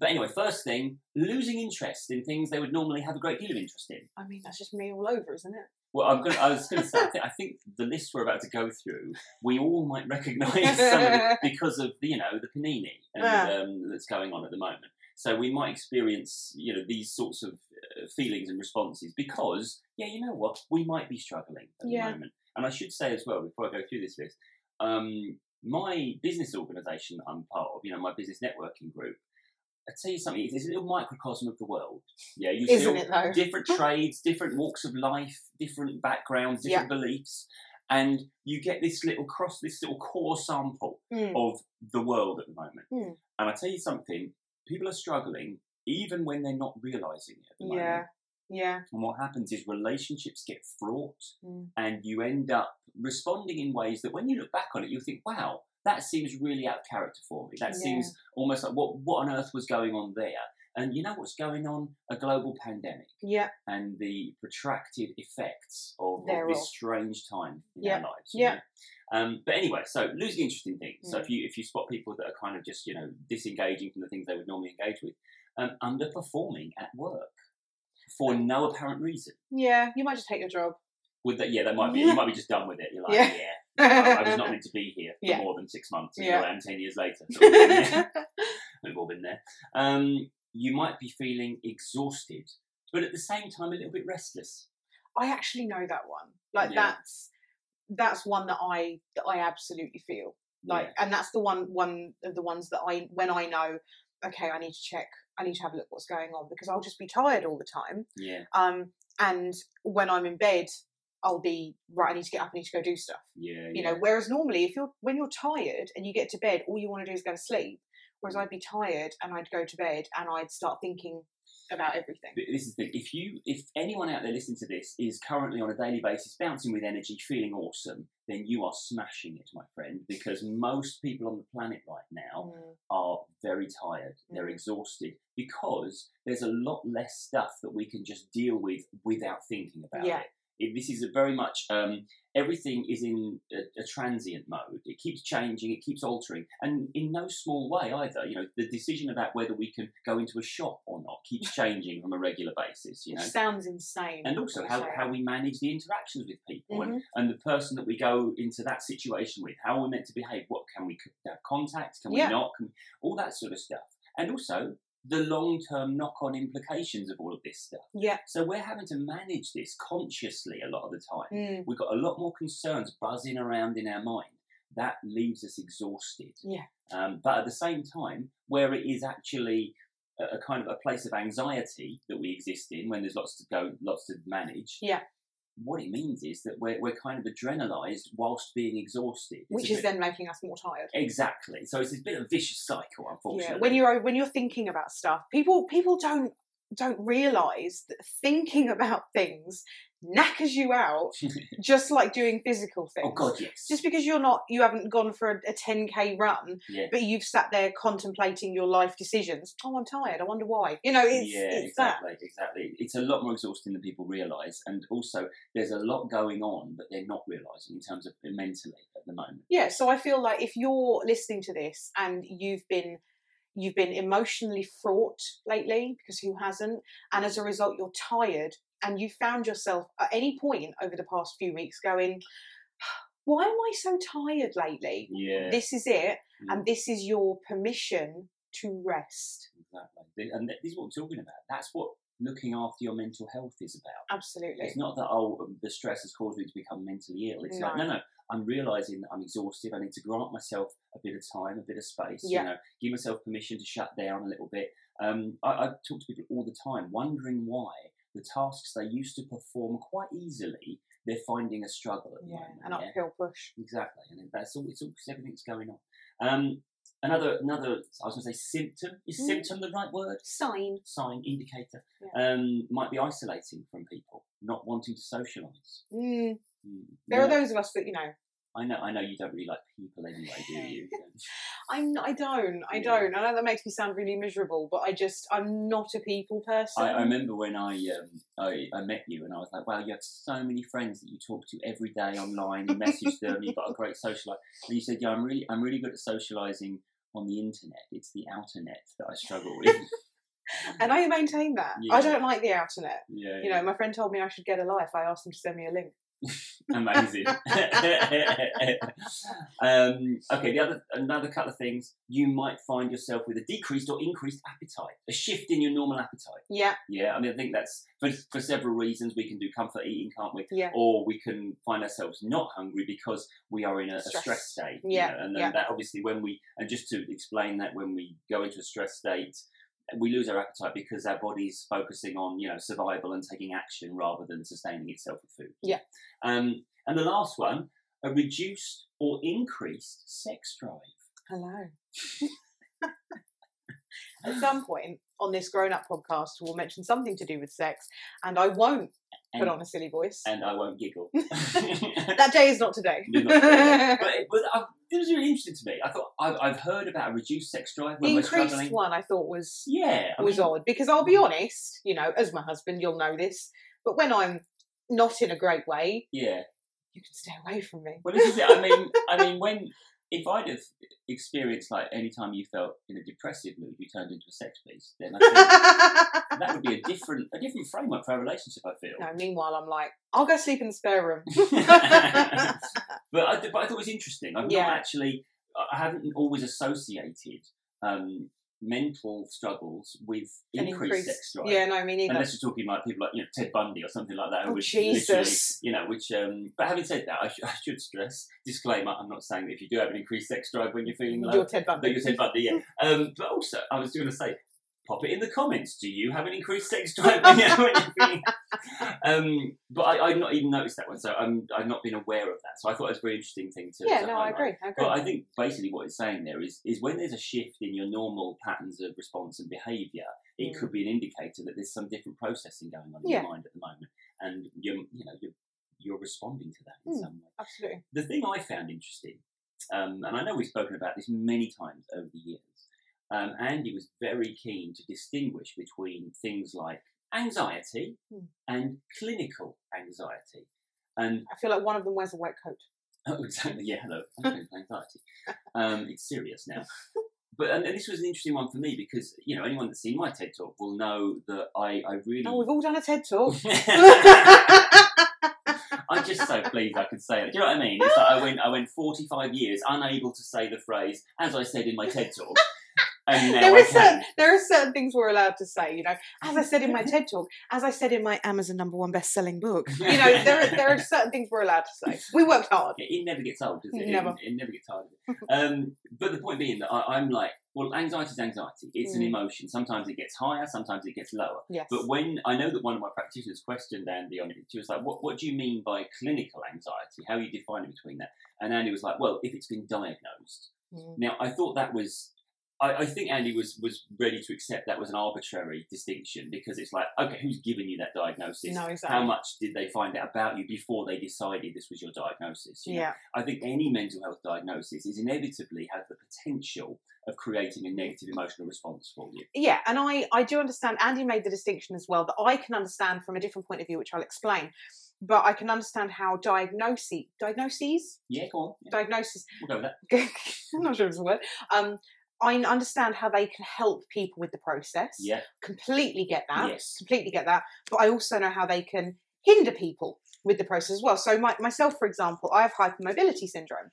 but anyway, first thing, losing interest in things they would normally have a great deal of interest in. I mean, that's just me all over, isn't it? Well, I'm gonna, I was going to say, I think, I think the list we're about to go through, we all might recognise some of it because of the, you know the panini and, Ah. um, that's going on at the moment. So we might experience, you know, these sorts of uh, feelings and responses because, yeah, you know what, we might be struggling at Yeah. the moment. And I should say as well before I go through this list, um, my business organisation that I'm part of, you know, my business networking group. I tell you something, it's a little microcosm of the world. Yeah, you Isn't it though? different trades, different walks of life, different backgrounds, different beliefs, and you get this little cross, this little core sample Mm. of the world at the moment. Mm. And I tell you something, people are struggling even when they're not realizing it at the Yeah, moment. yeah. And what happens is relationships get fraught, Mm. and you end up responding in ways that, when you look back on it, you think, "Wow, that seems really out of character for me. That Yeah. seems almost like what what on earth was going on there." And you know what's going on? A global pandemic Yeah, and the protracted effects of, of this strange time in Yeah. our lives. Yeah. know. Um, but anyway, so losing interest in things. So Mm. if you if you spot people that are kind of just you know disengaging from the things they would normally engage with, um, underperforming at work for no apparent reason. yeah. You might just hate your job. With that, yeah, that might be you might be just done with it. You're like, Yeah. yeah, I, was not meant to be here for Yeah. more than six months. And Yeah. here I am ten years later. Sort of thing, yeah. We've all been there. Um, you might be feeling exhausted, but at the same time a little bit restless. I actually know that one. Like Yeah. that's that's one that I that I absolutely feel. Like and that's the one one of the ones that I when I know, okay, I need to check, I need to have a look what's going on because I'll just be tired all the time. yeah, Um and when I'm in bed, I'll be right, I need to get up, I need to go do stuff. yeah, You yeah. know, whereas normally if you're when you're tired and you get to bed, all you want to do is go to sleep. Whereas I'd be tired and I'd go to bed and I'd start thinking about everything. This is the thing. If you, if anyone out there listening to this is currently on a daily basis bouncing with energy, feeling awesome, then you are smashing it, my friend. Because most people on the planet right now Mm, are very tired. They're Mhm. exhausted because there's a lot less stuff that we can just deal with without thinking about Yeah. it. It. This is a very much um, everything is in a, a transient mode. It keeps changing, it keeps altering, and in no small way either. You know, the decision about whether we can go into a shop or not keeps changing on a regular basis. You know, Which sounds insane. and also how, how we manage the interactions with people and, Mhm. and the person that we go into that situation with how are we're meant to behave what can we have contact can we Yeah. not can, all that sort of stuff and also the long-term knock-on implications of all of this stuff Yeah. so we're having to manage this consciously a lot of the time Mm, we've got a lot more concerns buzzing around in our mind that leaves us exhausted Yeah. um, but at the same time where it is actually a, a kind of a place of anxiety that we exist in when there's lots to go lots to manage Yeah. What it means is that we're, we're kind of adrenalized whilst being exhausted. It's which is bit- then making us more tired. exactly. So it's a bit of a vicious cycle unfortunately. Yeah, when you're when you're thinking about stuff, people people don't don't realize that thinking about things knackers you out, just like doing physical things. oh god yes Just because you're not, you haven't gone for a, a 10k run, yeah but you've sat there contemplating your life decisions. Oh, I'm tired. I wonder why. You know, it's yeah, it's exactly, exactly. It's a lot more exhausting than people realise, and also there's a lot going on that they're not realising in terms of uh, mentally at the moment. Yeah. So I feel like if you're listening to this and you've been you've been emotionally fraught lately, because who hasn't, and as a result you're tired, and you found yourself at any point over the past few weeks going, why am I so tired lately? Yeah, This is it, Mm. and this is your permission to rest. exactly. And this is what we're talking about. That's what looking after your mental health is about. Absolutely. It's not that oh um, the stress has caused me to become mentally ill. It's like No. no, no. I'm realizing that I'm exhausted. I need to grant myself a bit of time, a bit of space. Yeah. You know, give myself permission to shut down a little bit. Um, I, I talk to people all the time, wondering why the tasks they used to perform quite easily, they're finding a struggle at the Yeah, moment. an yeah? uphill push. Exactly, and that's all. It's all because everything's going on. Um, another, another. I was going to say symptom. Is Mm. symptom the right word? Sign. Sign, indicator. Yeah. Um, might be isolating from people, not wanting to socialise. Mm. There are those of us that, you know, I know, I know you don't really like people anyway, do you? I'm, I don't, I Yeah. don't. I know that makes me sound really miserable, but I just, I'm not a people person. I, I remember when I, um, I I met you and I was like, wow, you have so many friends that you talk to every day online. You message them. You've got a great social life. And you said, yeah, I'm really I'm really good at socialising on the internet. It's the outer net that I struggle with. and I maintain that. Yeah. I don't like the outer net. yeah, You know, my friend told me I should get a life. I asked him to send me a link. Amazing. um, okay, the other another couple of things. You might find yourself with a decreased or increased appetite, a shift in your normal appetite. Yeah, Yeah, I mean, I think that's for, for several reasons. We can do comfort eating, can't we? yeah. Or we can find ourselves not hungry because we are in a, a Stress. stress state. you Yeah, know, and then yeah. that obviously when we and just to explain that when we go into a stress state, we lose our appetite because our body's focusing on you know survival and taking action rather than sustaining itself with food. Yeah. Um, and the last one, a reduced or increased sex drive. Hello. At some point on this grown up podcast, we'll mention something to do with sex, and I won't put on a silly voice. and I won't giggle. that day is not today. Not say but it, but I, it was really interesting to me. I thought I've, I've heard about a reduced sex drive the when we're increased one I thought was Yeah, I was mean, odd because I'll be honest, you know, as my husband, you'll know this, but when I'm not in a great way, Yeah. you can stay away from me. Well, this is it. I mean, I mean, when if I'd have experienced like any time you felt in a depressive mood, you turned into a sex beast, then I think that would be a different a different framework for our relationship. I feel. no, meanwhile, I'm like, I'll go sleep in the spare room. but I, but I thought it was interesting. I've Yeah. not actually, I haven't always associated um, mental struggles with An increased increase. sex drive. Yeah, no, me neither. Unless you're talking like people like you know Ted Bundy or something like that. Oh, which Jesus. You know, which. Um, but having said that, I, sh- I should stress disclaimer. I'm not saying that if you do have an increased sex drive when you're feeling low, You're Ted Bundy. you're Ted Bundy. Yeah. Um, but also, I was going to say, pop it in the comments. Do you have an increased sex drive when you're, when you're feeling? Um, but I, I've not even noticed that one, so I'm I've not been aware of that. So I thought it was a very interesting thing to. yeah, to no, I agree. I agree. But I think basically what it's saying there is is when there's a shift in your normal patterns of response and behaviour, it Mm. could be an indicator that there's some different processing going on in Yeah. your mind at the moment, and you're you know you're you're responding to that in Mm. some way. Absolutely. The thing I found interesting, um, and I know we've spoken about this many times over the years, um, Andy was very keen to distinguish between things like anxiety Hmm. and clinical anxiety. And I feel like one of them wears a white coat. Oh, exactly. Yeah, hello. Anxiety. Um, it's serious now. But and, and this was an interesting one for me because you know anyone that's seen my TED talk will know that I, I really. Oh, we've all done a TED talk. I'm just so pleased I could say it. Do you know what I mean? It's like I went I went 45 years unable to say the phrase as I said in my TED talk, and there are certain there are certain things we're allowed to say. You know, as I said in my TED talk, as I said in my Amazon number one best selling book. You know, there are, there are certain things we're allowed to say. We worked hard. It, it never gets old, does it? Never. It, it never gets tired. Um, but the point being that I, I'm like, well, anxiety is anxiety. It's an Mm. emotion. Sometimes it gets higher, sometimes it gets lower. Yes. But when I know that one of my practitioners questioned Andy on it, she was like, "What what do you mean by clinical anxiety? How are you defining between that?" And Andy was like, "Well, if it's been diagnosed." Mm. Now, I thought that was. I, I think Andy was was ready to accept that was an arbitrary distinction because it's like, okay, who's given you that diagnosis? No, How much did they find out about you before they decided this was your diagnosis? you know? Yeah. I think any mental health diagnosis is inevitably has the potential of creating a negative emotional response for you. Yeah, and I, I do understand. Andy made the distinction as well that I can understand from a different point of view, which I'll explain. But I can understand how diagnosis, diagnoses, Yeah, go on. Yeah, diagnosis. we'll go with that. I'm not sure if it's a word. Um, I understand how they can help people with the process. Yeah. Completely get that. Yes. Completely get that. But I also know how they can hinder people with the process as well. So my, myself, for example, I have hypermobility syndrome,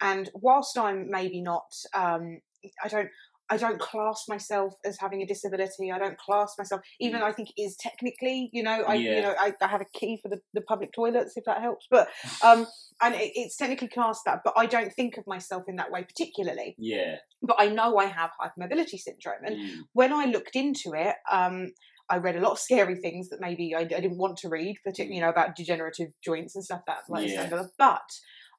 and whilst I'm maybe not, um, I don't. I don't class myself as having a disability. I don't class myself, even though I think it is technically, you know, I, you know, I, I have a key for the, the public toilets if that helps. But um, and it, it's technically classed that, but I don't think of myself in that way particularly. Yeah. But I know I have hypermobility syndrome, and Mm. when I looked into it, um, I read a lot of scary things that maybe I, I didn't want to read, particularly you know about degenerative joints and stuff that like Yeah. that. But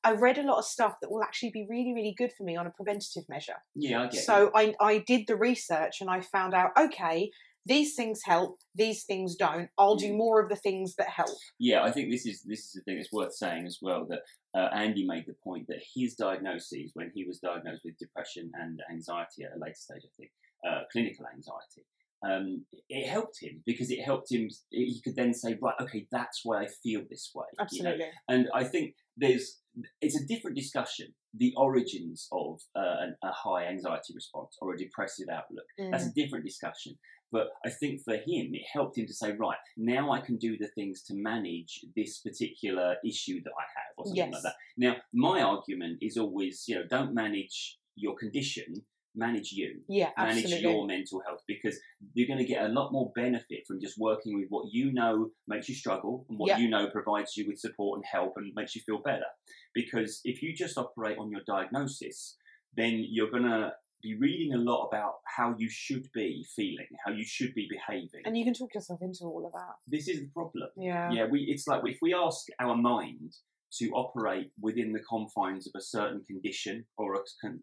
I read a lot of stuff that will actually be really, really good for me on a preventative measure. Yeah, I get So I, I did the research and I found out, okay, these things help, these things don't. I'll do Mm. more of the things that help. Yeah, I think this is this is the thing that's worth saying as well. That uh, Andy made the point that his diagnoses, when he was diagnosed with depression and anxiety at a later stage, I think uh, clinical anxiety, um, it helped him because it helped him. He could then say, right, okay, that's why I feel this way. you know? Absolutely. And I think there's it's a different discussion. The origins of uh, an, a high anxiety response or a depressive outlook. That's Mm. a different discussion. But I think for him, it helped him to say, right, now I can do the things to manage this particular issue that I have, or something like Yes. that. Now, my argument is always, you know, don't manage your condition, manage you. Yeah, Manage absolutely. your mental health because you're going to get a lot more benefit from just working with what you know makes you struggle and what Yeah. you know provides you with support and help and makes you feel better. Because if you just operate on your diagnosis, then you're going to be reading a lot about how you should be feeling, how you should be behaving. And you can talk yourself into all of that. this is the problem. Yeah. Yeah, we it's like if we ask our mind to operate within the confines of a certain condition or a,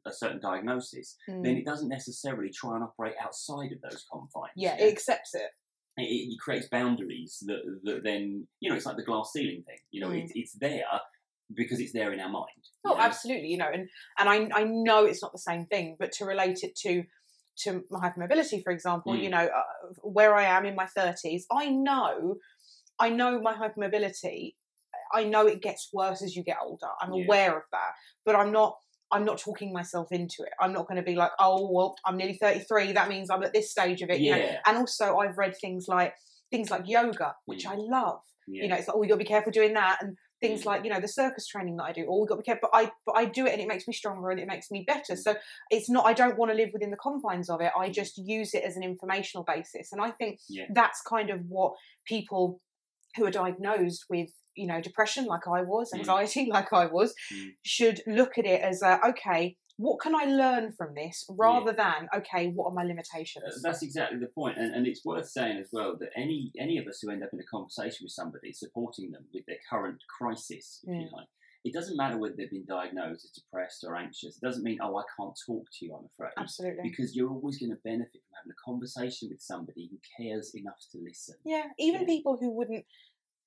a certain diagnosis, Mm. then it doesn't necessarily try and operate outside of those confines. yeah, you know? it accepts it. it, it creates boundaries that, that then you know it's like the glass ceiling thing. You know, Mm. it's it's there because it's there in our mind. Oh, know? absolutely. You know, and and I I know it's not the same thing, but to relate it to to my hypermobility, for example, you Mm. know, uh, where I am in my thirties, I know, I know my hypermobility. I know it gets worse as you get older. I'm Yeah. aware of that, but I'm not. I'm not talking myself into it. I'm not going to be like, oh well, I'm nearly 33. That means I'm at this stage of it. you know. Yeah, And also, I've read things like things like yoga, which Mm. I love yeah. you know, it's like, oh, you got to be careful doing that, and things Mm. like, you know, the circus training that I do. Oh, we got to be careful, but I, but I do it, and it makes me stronger, and it makes me better. Mm. So it's not, I don't want to live within the confines of it. I Mm. just use it as an informational basis, and I think Yeah. that's kind of what people who are diagnosed with, you know, depression, like I was, Mm. anxiety, like I was, Mm. should look at it as, a, okay, what can I learn from this, rather than, okay, what are my Uh, limitations? That's exactly the point, and, and it's worth saying as well that any any of us who end up in a conversation with somebody supporting them with their current crisis, if you Mm. like, it doesn't matter whether they've been diagnosed as depressed or anxious. It doesn't mean oh I can't talk to you. I'm afraid Absolutely. because you're always going to benefit from having a conversation with somebody who cares enough to listen. Yeah, even Yeah. people who wouldn't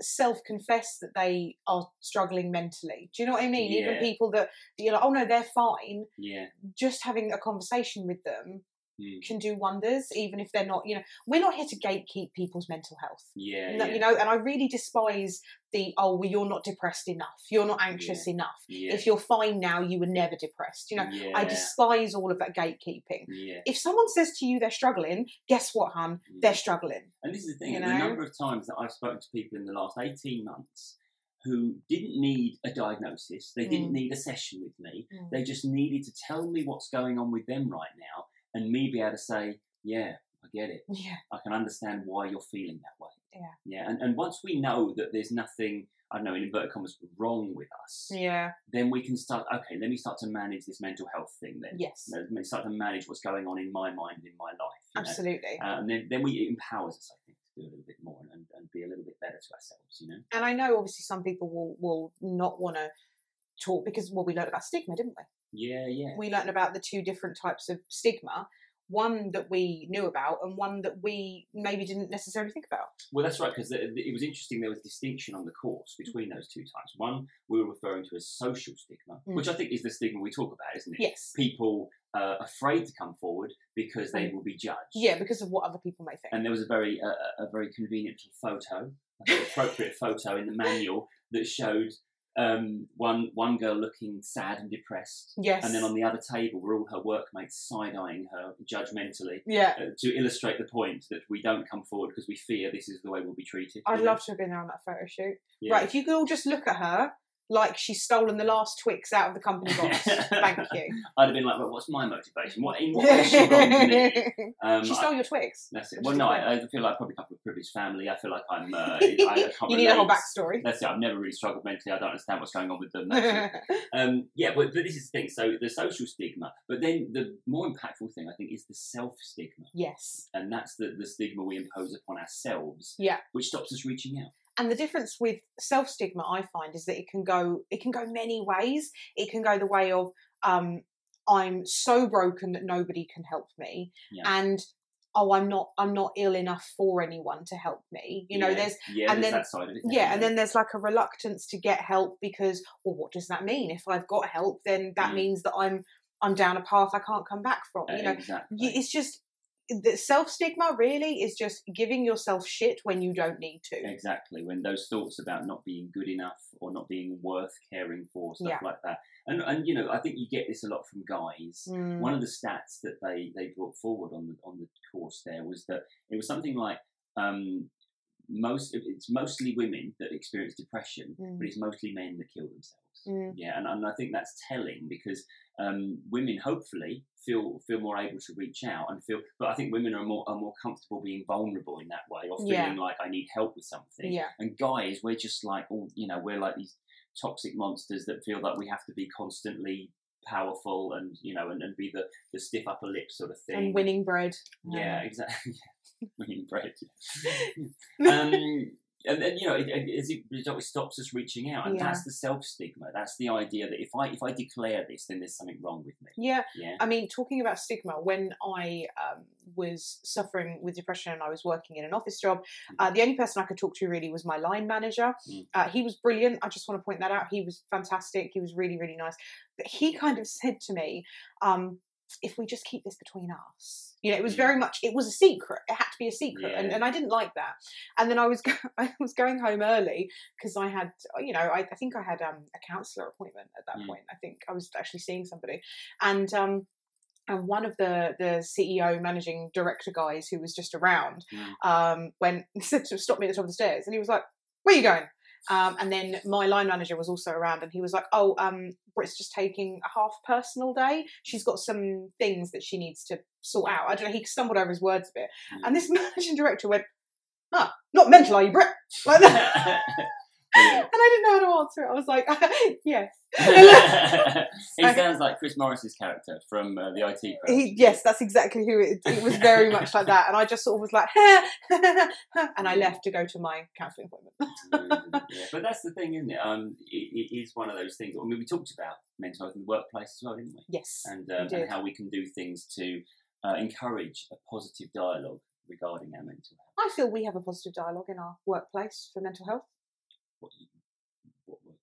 self confess that they are struggling mentally. Do you know what I mean? Even people that you're like, oh no, they're fine. Yeah, Just having a conversation with them Mm. can do wonders, even if they're not, you know, we're not here to gatekeep people's mental health. yeah, No- yeah, You know, and I really despise the, oh, well, you're not depressed enough. You're not anxious enough. yeah, If you're fine now, you were never depressed. You know, yeah, I despise all of that gatekeeping. yeah. If someone says to you they're struggling, guess what, hun? They're Mm. struggling. And this is the thing: You know? the number of times that I've spoken to people in the last eighteen months who didn't need a diagnosis, they didn't Mm. need a session with me. Mm. They just needed to tell me what's going on with them right now, and me be able to say, "Yeah, I get it. Yeah. I can understand why you're feeling that way." Yeah. Yeah. And and once we know that there's nothing, I don't know, in inverted commas, wrong with us, Yeah. then we can start. Okay, let me start to manage this mental health thing. Then Yes. let me start to manage what's going on in my mind, in my life. Absolutely. Uh, and then, then we it empowers us, I think, to do a little bit more and, and be a little bit better to ourselves. You know. and I know obviously some people will will not want to talk because well we learned about stigma, didn't we? Yeah, yeah, We learned about the two different types of stigma, one that we knew about and one that we maybe didn't necessarily think about. Well, that's right because it was interesting. There was a distinction on the course between those two types. One we were referring to as social stigma, Mm. which I think is the stigma we talk about, isn't it? Yes. People uh, afraid to come forward because they will be judged. Yeah, because of what other people may think. And there was a very uh, a very convenient photo, appropriate photo in the manual that showed um, one one girl looking sad and depressed, yes. and then on the other table were all her workmates side eyeing her judgmentally yeah. uh, to illustrate the point that we don't come forward because we fear this is the way we'll be treated. I'd know? love to have been there on that photo shoot. Yeah. Right, if you could all just look at her like she's stolen the last Twix out of the company box. Thank you. I'd have been like, well, what's my motivation? What in what way she me? Um, she I- stole your Twix. that's it. Well, no, I, I feel like I probably come from a privileged family. I feel like I'm. Uh, I, I you need a whole backstory. That's it. I've never really struggled mentally. I don't understand what's going on with them. Um, yeah, but, but this is the thing. So the social stigma, but then the more impactful thing I think is the self stigma, yes. and that's the the stigma we impose upon ourselves, Yeah. which stops us reaching out. And the difference with self stigma i find is that it can go it can go many ways it can go the way of um i'm so broken that nobody can help me Yeah. and oh i'm not i'm not ill enough for anyone to help me you know Yeah. there's yeah, and there's then- that side of it. yeah and then there's like a reluctance to get help because well what does that mean if i've got help then that Mm. means that i'm i'm down a path i can't come back from you know exactly. it's just the self stigma really is just giving yourself shit when you don't need to Exactly, when those thoughts about not being good enough or not being worth caring for, stuff Yeah. like that. And and you know, I think you get this a lot from guys. Mm, One of the stats that they they brought forward on the on the course there was that it was something like um, most it's mostly women that experience depression, Mm. but it's mostly men that kill themselves. Mm. Yeah, and, and I think that's telling because um, women hopefully feel feel more able to reach out and feel, but I think women are more are more comfortable being vulnerable in that way or Yeah. feeling like I need help with something. yeah And guys, we're just like all you know, we're like these toxic monsters that feel like we have to be constantly powerful and you know and, and be the, the stiff upper lip sort of thing. and winning bread Yeah, exactly. winning bread. um, and then you know, it, it, it, it stops us reaching out, and Yeah. that's the self stigma. That's the idea that if I if I declare this, then there's something wrong with me. yeah Yeah. I mean, talking about stigma, when I um, was suffering with depression and I was working in an office job, uh, the only person I could talk to really was my line manager. Mm. Uh, he was brilliant. I just want to point that out. He was fantastic. He was really, really nice. But he kind of said to me, um, if we just keep this between us, you know, it was Mm. very much, it was a secret. It had to be a secret. And, and I didn't like that. And then I was, go- I was going home early because I had, you know, I, I think I had um, a counsellor appointment at that Mm. point. I think I was actually seeing somebody. And, um, and one of the the CEO managing director guys who was just around Mm. um, went said to stop me at the top of the stairs, and he was like, "Where are you going?" Um, and then my line manager was also around, and he was like, "Oh, um, Brit's just taking a half personal day. She's got some things that she needs to sort out." I don't know. He stumbled over his words a bit, Mm. and this managing director went, "Ah, not mental, are you, Brit?" Like that. And I didn't know how to answer it. I was like, "Yes." he sounds like Chris Morris's character from uh, the IT. He, yes, that's exactly who it, it was. Very much like that, and I just sort of was like, and I left to go to my counselling appointment. yeah, but that's the thing, isn't it? Um, it, it is one of those things. I mean, we talked about mental health in the workplace as well, didn't we? Yes, And, um, did. and how we can do things to uh, encourage a positive dialogue regarding our mental health. I feel we have a positive dialogue in our workplace for mental health. What, you- what workplace?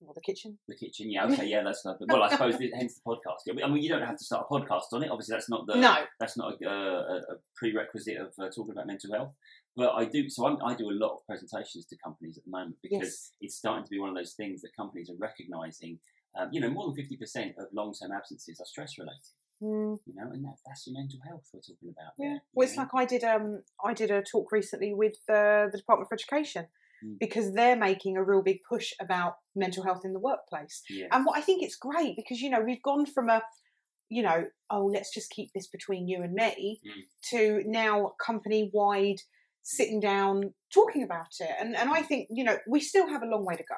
Or the kitchen. The kitchen, yeah, okay, yeah, that's not. Well, I suppose hence the podcast. I mean, you don't have to start a podcast on it. Obviously, that's not the no, that's not a, a, a prerequisite of uh, talking about mental health. But I do, so I'm, I do a lot of presentations to companies at the moment because yes, it's starting to be one of those things that companies are recognizing. Um, you know, more than fifty percent of long-term absences are stress related. Mm, You know, and that, that's your mental health we're talking about. yeah. there, Well, it's know? like I did. Um, I did a talk recently with uh, the Department for Education Mm. because they're making a real big push about mental health in the workplace. yeah, And what I think it's great because you know we've gone from a, you know, oh let's just keep this between you and me, Mm. to now company wide sitting down talking about it. And and I think you know we still have a long way to go.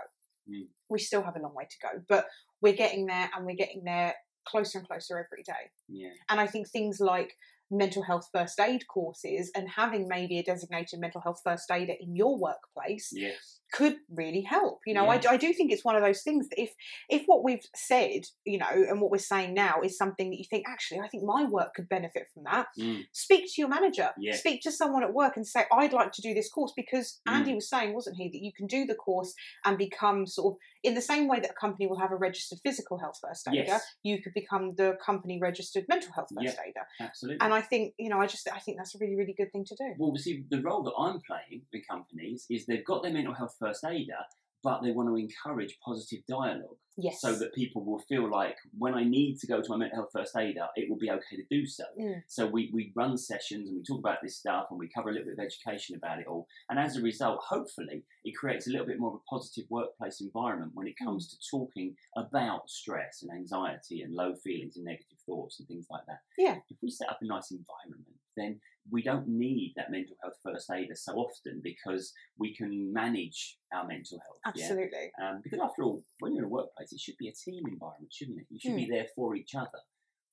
Mm. We still have a long way to go, but we're getting there, and we're getting there closer and closer every day. yeah, And I think things like mental health first aid courses and having maybe a designated mental health first aider in your workplace yeah, could really help. You know, I, Yeah. I do think it's one of those things that if if what we've said, you know, and what we're saying now is something that you think actually I think my work could benefit from that, mm, speak to your manager, Yeah. speak to someone at work and say I'd like to do this course because Mm. Andy was saying, wasn't he, that you can do the course and become sort of in the same way that a company will have a registered physical health first aider, yes, you could become the company registered mental health first aider. absolutely. And I think, you know, I just I think that's a really, really good thing to do. Well, we see, the role that I'm playing in companies is they've got their mental health first aider, but they want to encourage positive dialogue Yes. so that people will feel like when I need to go to my mental health first aider, it will be okay to do so. Mm. So we, we run sessions and we talk about this stuff and we cover a little bit of education about it all. And as a result, hopefully, it creates a little bit more of a positive workplace environment when it Mm. comes to talking about stress and anxiety and low feelings and negative thoughts and things like that. Yeah. If we set up a nice environment, then we don't need that mental health first aider so often because we can manage our mental health. yeah? Absolutely. Um, because after all, when you're in a workplace, it should be a team environment, shouldn't it? You should be there for each other.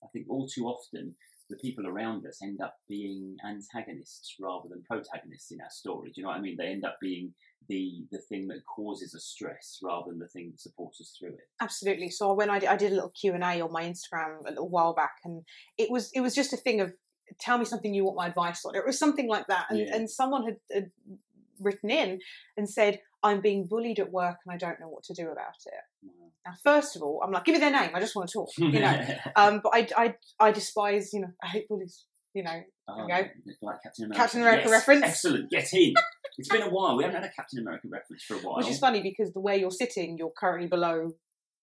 I think all too often, the people around us end up being antagonists rather than protagonists in our story. Do you know what I mean? They end up being the the thing that causes us stress rather than the thing that supports us through it. Absolutely. So when I did, I did a little Q and A on my Instagram a little while back, and it was it was just a thing of tell me something you want my advice on. It was something like that. And, Yeah. and someone had, had written in and said, I'm being bullied at work and I don't know what to do about it. Wow. Now, first of all, I'm like, give me their name. I just want to talk, you know. um, but I, I, I despise, you know, I hate bullies, you know. Go. Like Captain America. Captain America Yes, reference. Excellent. Get in. It's been a while. We haven't had a Captain America reference for a while. Which is funny because the way you're sitting, you're currently below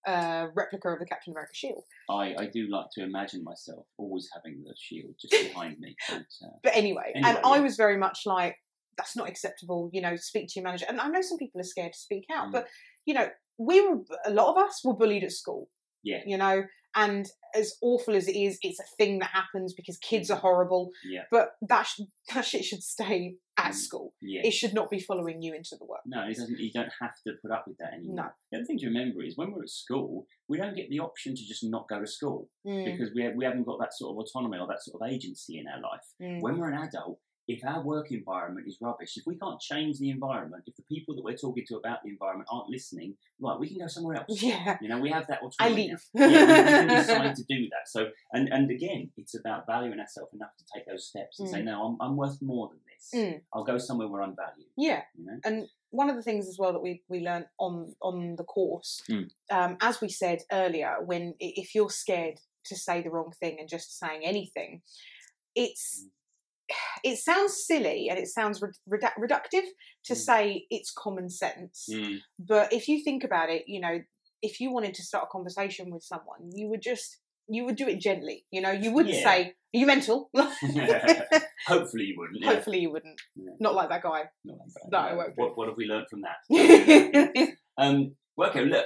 a replica of the Captain America shield. I, I do like to imagine myself always having the shield just behind me. But, uh, But anyway, and Anyway, I was very much like, that's not acceptable, you know, speak to your manager. And I know some people are scared to speak out, Mm. but, you know, we were, a lot of us were bullied at school. Yeah. You know, and as awful as it is, it's a thing that happens because kids are Mhm. horrible. yeah, But that, sh- that shit should stay at Mm. school. yeah. It should not be following you into the work. No, it doesn't. You don't have to put up with that anymore. No. The other thing to remember is when we're at school, we don't get the option to just not go to school Mm, because we, we haven't got that sort of autonomy or that sort of agency in our life. mm. When we're an adult, if our work environment is rubbish, if we can't change the environment, if the people that we're talking to about the environment aren't listening, right, we can go somewhere else. Yeah, You know, we have that autonomy. I leave. yeah, we, we can decide to do that. So, and and again, it's about valuing ourselves enough to take those steps and say, Mm. no, I'm, I'm worth more than this. Mm. I'll go somewhere where I'm valued. yeah. You know. and one of the things as well that we we learned on on the course, Mm. um, as we said earlier, when if you're scared to say the wrong thing and just saying anything, it's it sounds silly and it sounds redu- redu- reductive to Mm. say it's common sense. Mm. But if you think about it, you know, if you wanted to start a conversation with someone, you would just you would do it gently. You know, you wouldn't Yeah. say, "Are you mental?" Hopefully you wouldn't. Yeah. Hopefully, you wouldn't. Yeah. Not like that guy. Not like that, No, I won't. What, what have we learned from that? Um, well, okay, look,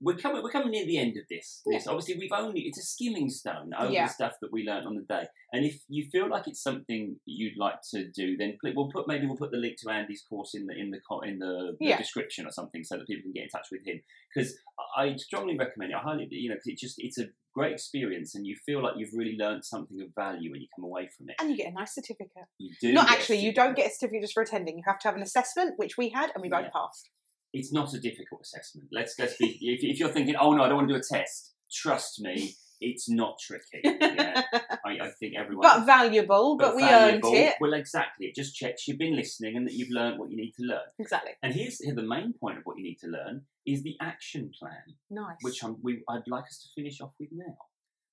we're coming. We're coming near the end of this. This obviously we've only it's a skimming stone over Yeah. the stuff that we learned on the day. And if you feel like it's something you'd like to do, then we'll put maybe we'll put the link to Andy's course in the in the in the, the Yeah. description or something so that people can get in touch with him. Because I strongly recommend it. I highly, you know, because it's just it's a great experience and you feel like you've really learned something of value when you come away from it. and you get a nice certificate. You do Not actually, you don't get a certificate just for attending. You have to have an assessment, which we had, and we both Yeah. passed. It's not a difficult assessment. Let's let's be. If, if you're thinking, oh no, I don't want to do a test, trust me, it's not tricky. Yeah. I, I think everyone. but valuable, but, we valuable. earned it. Well, exactly. It just checks you've been listening and that you've learned what you need to learn. Exactly. And here's here the main point of what you need to learn is the action plan, Nice. which I'm, we, I'd like us to finish off with now.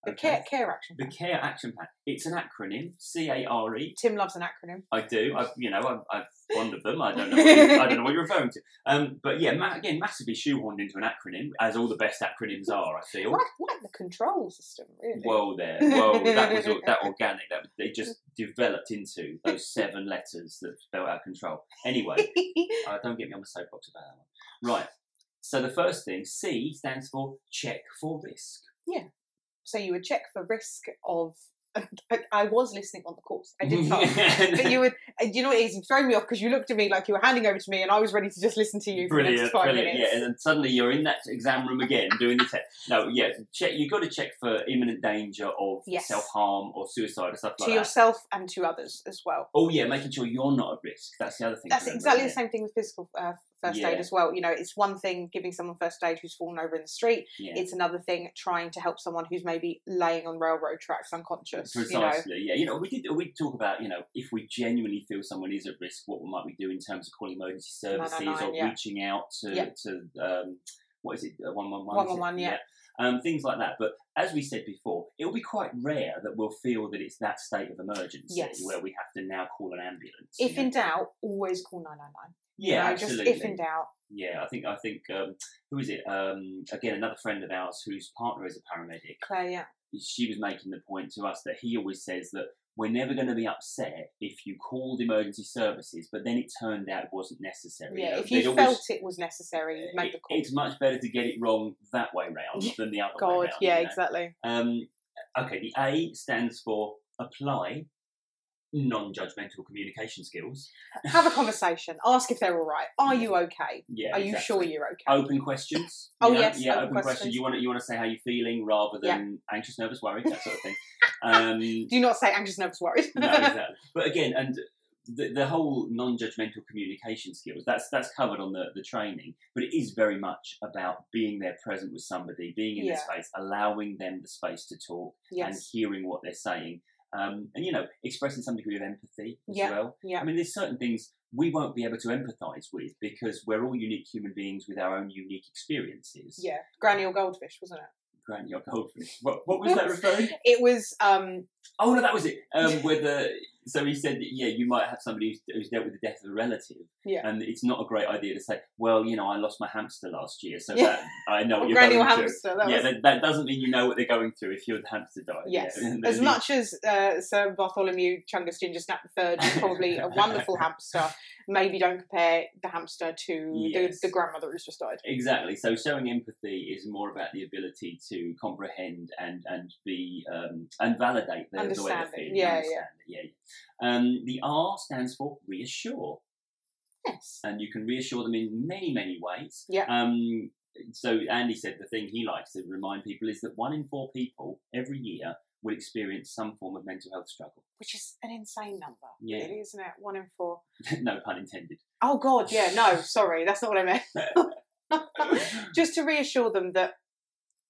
The Okay? care, care action. The plan. CARE action plan. It's an acronym, C A R E. Tim loves an acronym. I do. I, you know, I'm, I'm fond of them. I don't know. What you, I don't know what you're referring to. Um, but yeah, ma- again, massively shoehorned into an acronym, as all the best acronyms are. I feel. Like, like the control system, really. Well, there. Well, that was that organic. That they just developed into those seven letters that spell out control. Anyway, uh, don't get me on the soapbox about that one. Right. So the first thing, C stands for check for risk. So you would check for risk of. I was listening on the course. I did not. but you would, you know, what it is it's throwing me off because you looked at me like you were handing over to me, and I was ready to just listen to you for the Brilliant, next five brilliant. minutes. Yeah, and then suddenly you're in that exam room again doing the test. No, yeah, check. You've got to check for imminent danger of Yes. self harm or suicide or stuff to like that. yourself and to others as well. Oh yeah, making sure you're not at risk. That's the other thing. That's remember, exactly the same thing with physical uh, first yeah. aid as well. You know, it's one thing giving someone first aid who's fallen over in the street. Yeah. It's another thing trying to help someone who's maybe laying on railroad tracks unconscious. Precisely. You know? Yeah. You know, we did we talk about you know if we genuinely feel someone is at risk, what might we do in terms of calling emergency services or yeah. reaching out to to um, what is it uh, one one one one one one yeah. Um, things like that. But as we said before, it'll be quite rare that we'll feel that it's that state of emergency yes. where we have to now call an ambulance. If in know? doubt, always call 999. Yeah, you know, absolutely. Just if in doubt. Yeah, I think I think um, who is it? Um, again, another friend of ours whose partner is a paramedic. Claire, yeah. She was making the point to us that he always says that we're never going to be upset if you called emergency services, but then it turned out it wasn't necessary. Yeah, you know, if you felt always, it was necessary, you the call. It's much better to get it wrong that way round than the other God, way round. yeah, you know? exactly. Um, okay, the A stands for apply non-judgmental communication skills. Have a conversation. Ask if they're all right. Are you okay? Yeah, Are you exactly. sure you're okay? Open questions. Oh, know? yes, yeah, open open, questions. questions. You want to you want to say how you're feeling rather Yeah. than anxious, nervous, worried, that sort of thing. Um, Do not say anxious, nervous, worried. no, exactly. But again, and the, the whole non-judgmental communication skills that's that's covered on the, the training, but it is very much about being there present with somebody, being in Yeah. the space, allowing them the space to talk and hearing what they're saying. Um, and you know, expressing some degree of empathy as Yeah, well. yeah. I mean, there's certain things we won't be able to empathise with because we're all unique human beings with our own unique experiences. Yeah, granny or goldfish, wasn't it? Granny or goldfish. What, what was that referring? It was um, Oh no, that was it. Um, where the so he said that yeah, you might have somebody who's, who's dealt with the death of a relative, Yeah. and it's not a great idea to say, well, you know, I lost my hamster last year, so Yeah. that I know what you're going through. hamster. That yeah, was, that, that doesn't mean you know what they're going through if your hamster died. yes. Yeah. As much as uh, Sir Bartholomew Chungus Ginger Snap Third is probably a wonderful hamster, maybe don't compare the hamster to Yes. the, the grandmother who's just died. Exactly. So showing empathy is more about the ability to comprehend and and be um, and validate the, the way it. feeling. Yeah, understand yeah. Um, the R stands for reassure, Yes. and you can reassure them in many many ways. Yeah. Um, so Andy said the thing he likes to remind people is that one in four people every year will experience some form of mental health struggle. Which is an insane number, Yeah. really, isn't it? One in four. no pun intended. Oh, God, yeah, no, sorry, that's not what I meant. Just to reassure them that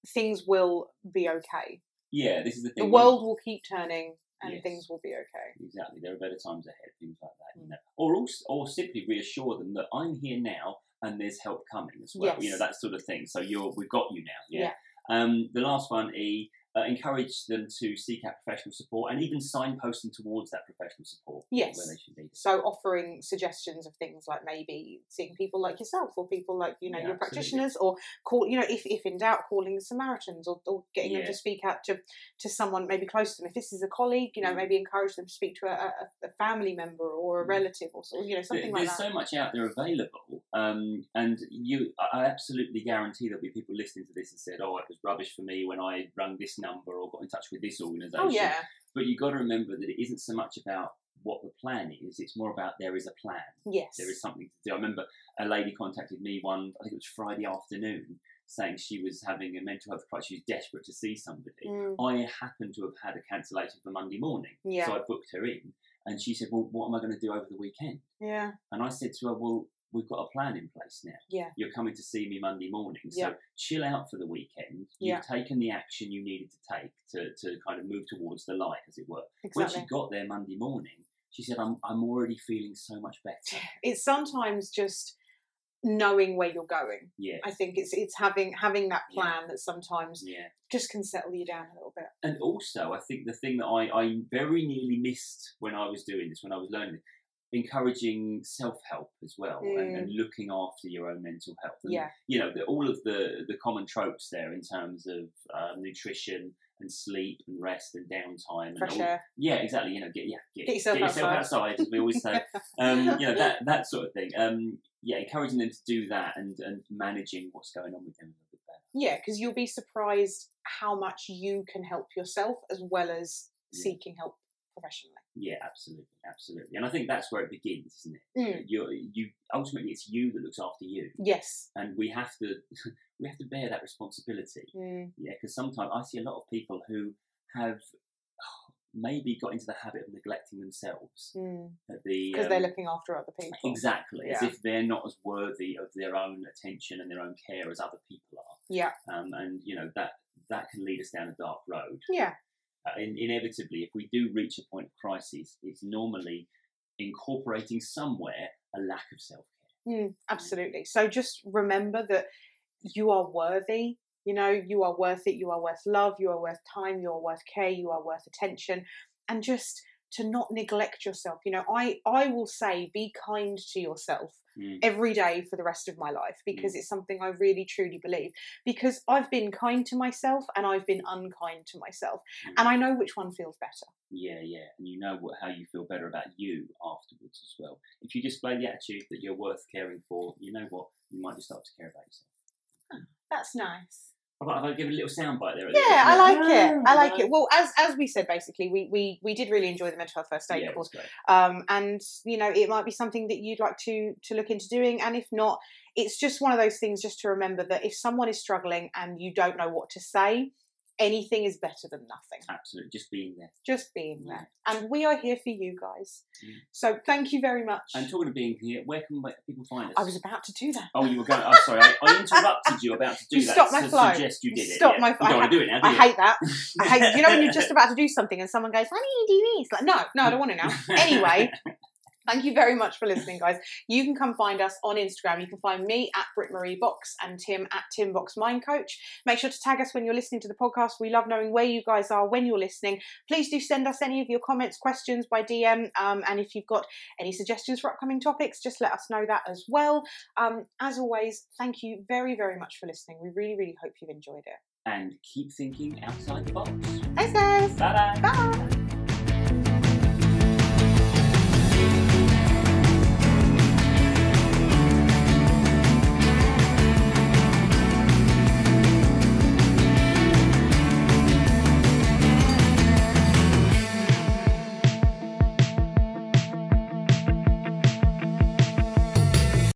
things will be okay. yeah, this is the thing. The world will keep turning and Yes. things will be okay. Exactly, there are better times ahead, things like that. You Mm. know, or also, or simply reassure them that I'm here now and there's help coming as well. You know that sort of thing. So you're, we've got you now. Yeah. Um, the last one, E, uh, encourage them to seek out professional support and even signpost them towards that professional support. Yes. where they should be. So offering suggestions of things like maybe seeing people like yourself or people like you know Yeah, your absolutely. practitioners or call you know if, if in doubt calling the Samaritans or, or getting them to speak out to to someone maybe close to them if this is a colleague you know Mm. maybe encourage them to speak to a, a, a family member or a Mm. relative or of, you know something like that. There's so much out there available, um, and you, I absolutely guarantee there'll be people listening to this and said, "Oh, it was rubbish for me when I rang this number or got in touch with this organisation. oh yeah But you've got to remember that it isn't so much about what the plan is; it's more about there is a plan. yes There is something to do. I remember a lady contacted me one, I think it was Friday afternoon, saying she was having a mental health crisis. She was desperate to see somebody. Mm, I happened to have had a cancellation for Monday morning, yeah so I booked her in, and she said, "Well, what am I going to do over the weekend?" yeah And I said to her, "Well, we've got a plan in place now. Yeah. You're coming to see me Monday morning, so Yeah. chill out for the weekend. Yeah. You've taken the action you needed to take to, to kind of move towards the light, as it were. Exactly. When she got there Monday morning, she said, "I'm I'm already feeling so much better." it's sometimes just knowing where you're going Yeah, I think it's it's having having that Yeah. plan that sometimes yeah. just can settle you down a little bit And also, I think the thing that I, I very nearly missed when I was doing this, when I was learning encouraging self help as well and, and looking after your own mental health. And, Mm. yeah You know, the, all of the, the common tropes there in terms of uh, nutrition and sleep and rest and downtime. fresh and all, air Yeah, exactly. You know, get yeah, get, Get yourself outside. outside. as we always say. um, you know that that sort of thing. Um, yeah, encouraging them to do that and and managing what's going on with them a bit better. Yeah, because you'll be surprised how much you can help yourself as well as Yeah. seeking help professionally. Yeah, absolutely, absolutely. And I think that's where it begins, isn't it? Mm. You're, you ultimately it's you that looks after you, Yes. and we have to we have to bear that responsibility. Mm. Yeah, because sometimes I see a lot of people who have maybe got into the habit of neglecting themselves. At the Because um, they're looking after other people. exactly as if they're not as worthy of their own attention and their own care as other people are. Yeah. Um, and you know that that can lead us down a dark road. Yeah. Uh, in, inevitably, if we do reach a point of crisis, it's normally incorporating somewhere a lack of self care. Mm, absolutely. So just remember that you are worthy. You know, you are worth it. You are worth love. You are worth time. You are worth care. You are worth attention. And just to not neglect yourself. You know, I, I will say be kind to yourself Mm. every day for the rest of my life because it's something I really truly believe. Because I've been kind to myself and I've been unkind to myself. Mm. And I know which one feels better. Yeah, yeah, and you know what, how you feel better about you afterwards as well. If you display the attitude that you're worth caring for, you know what, you might just start to care about yourself. That's nice. Have I, given a little soundbite there? Yeah. I like it. I like it. Well, as as we said, basically, we we, we did really enjoy the mental health first aid yeah, course. um, and you know it might be something that you'd like to to look into doing and if not it's just one of those things just to remember that if someone is struggling and you don't know what to say anything is better than nothing. Absolutely, just being there. Just being Yeah. there. And we are here for you guys. Mm. So thank you very much. And talking of being here, where can people find us? I was about to do that. Oh, you were going. I'm oh, sorry, I, I interrupted you about to do You that. stopped my flow. Suggest you You did it. stopped yeah. my- You I don't want to do it now, do I you? hate that. I hate, you know when you're just about to do something and someone goes, why don't you do this? Like, no, no, I don't want to now. Anyway, thank you very much for listening, guys. You can come find us on Instagram. You can find me at Brit Marie Box and Tim at Tim Box Mind Coach. Make sure to tag us when you're listening to the podcast. We love knowing where you guys are when you're listening. Please do send us any of your comments, questions by DM. Um, and if you've got any suggestions for upcoming topics, just let us know that as well. Um, as always, thank you very, very much for listening. We really, really hope you've enjoyed it. and keep thinking outside the box. Thanks, guys. Bye bye. Bye.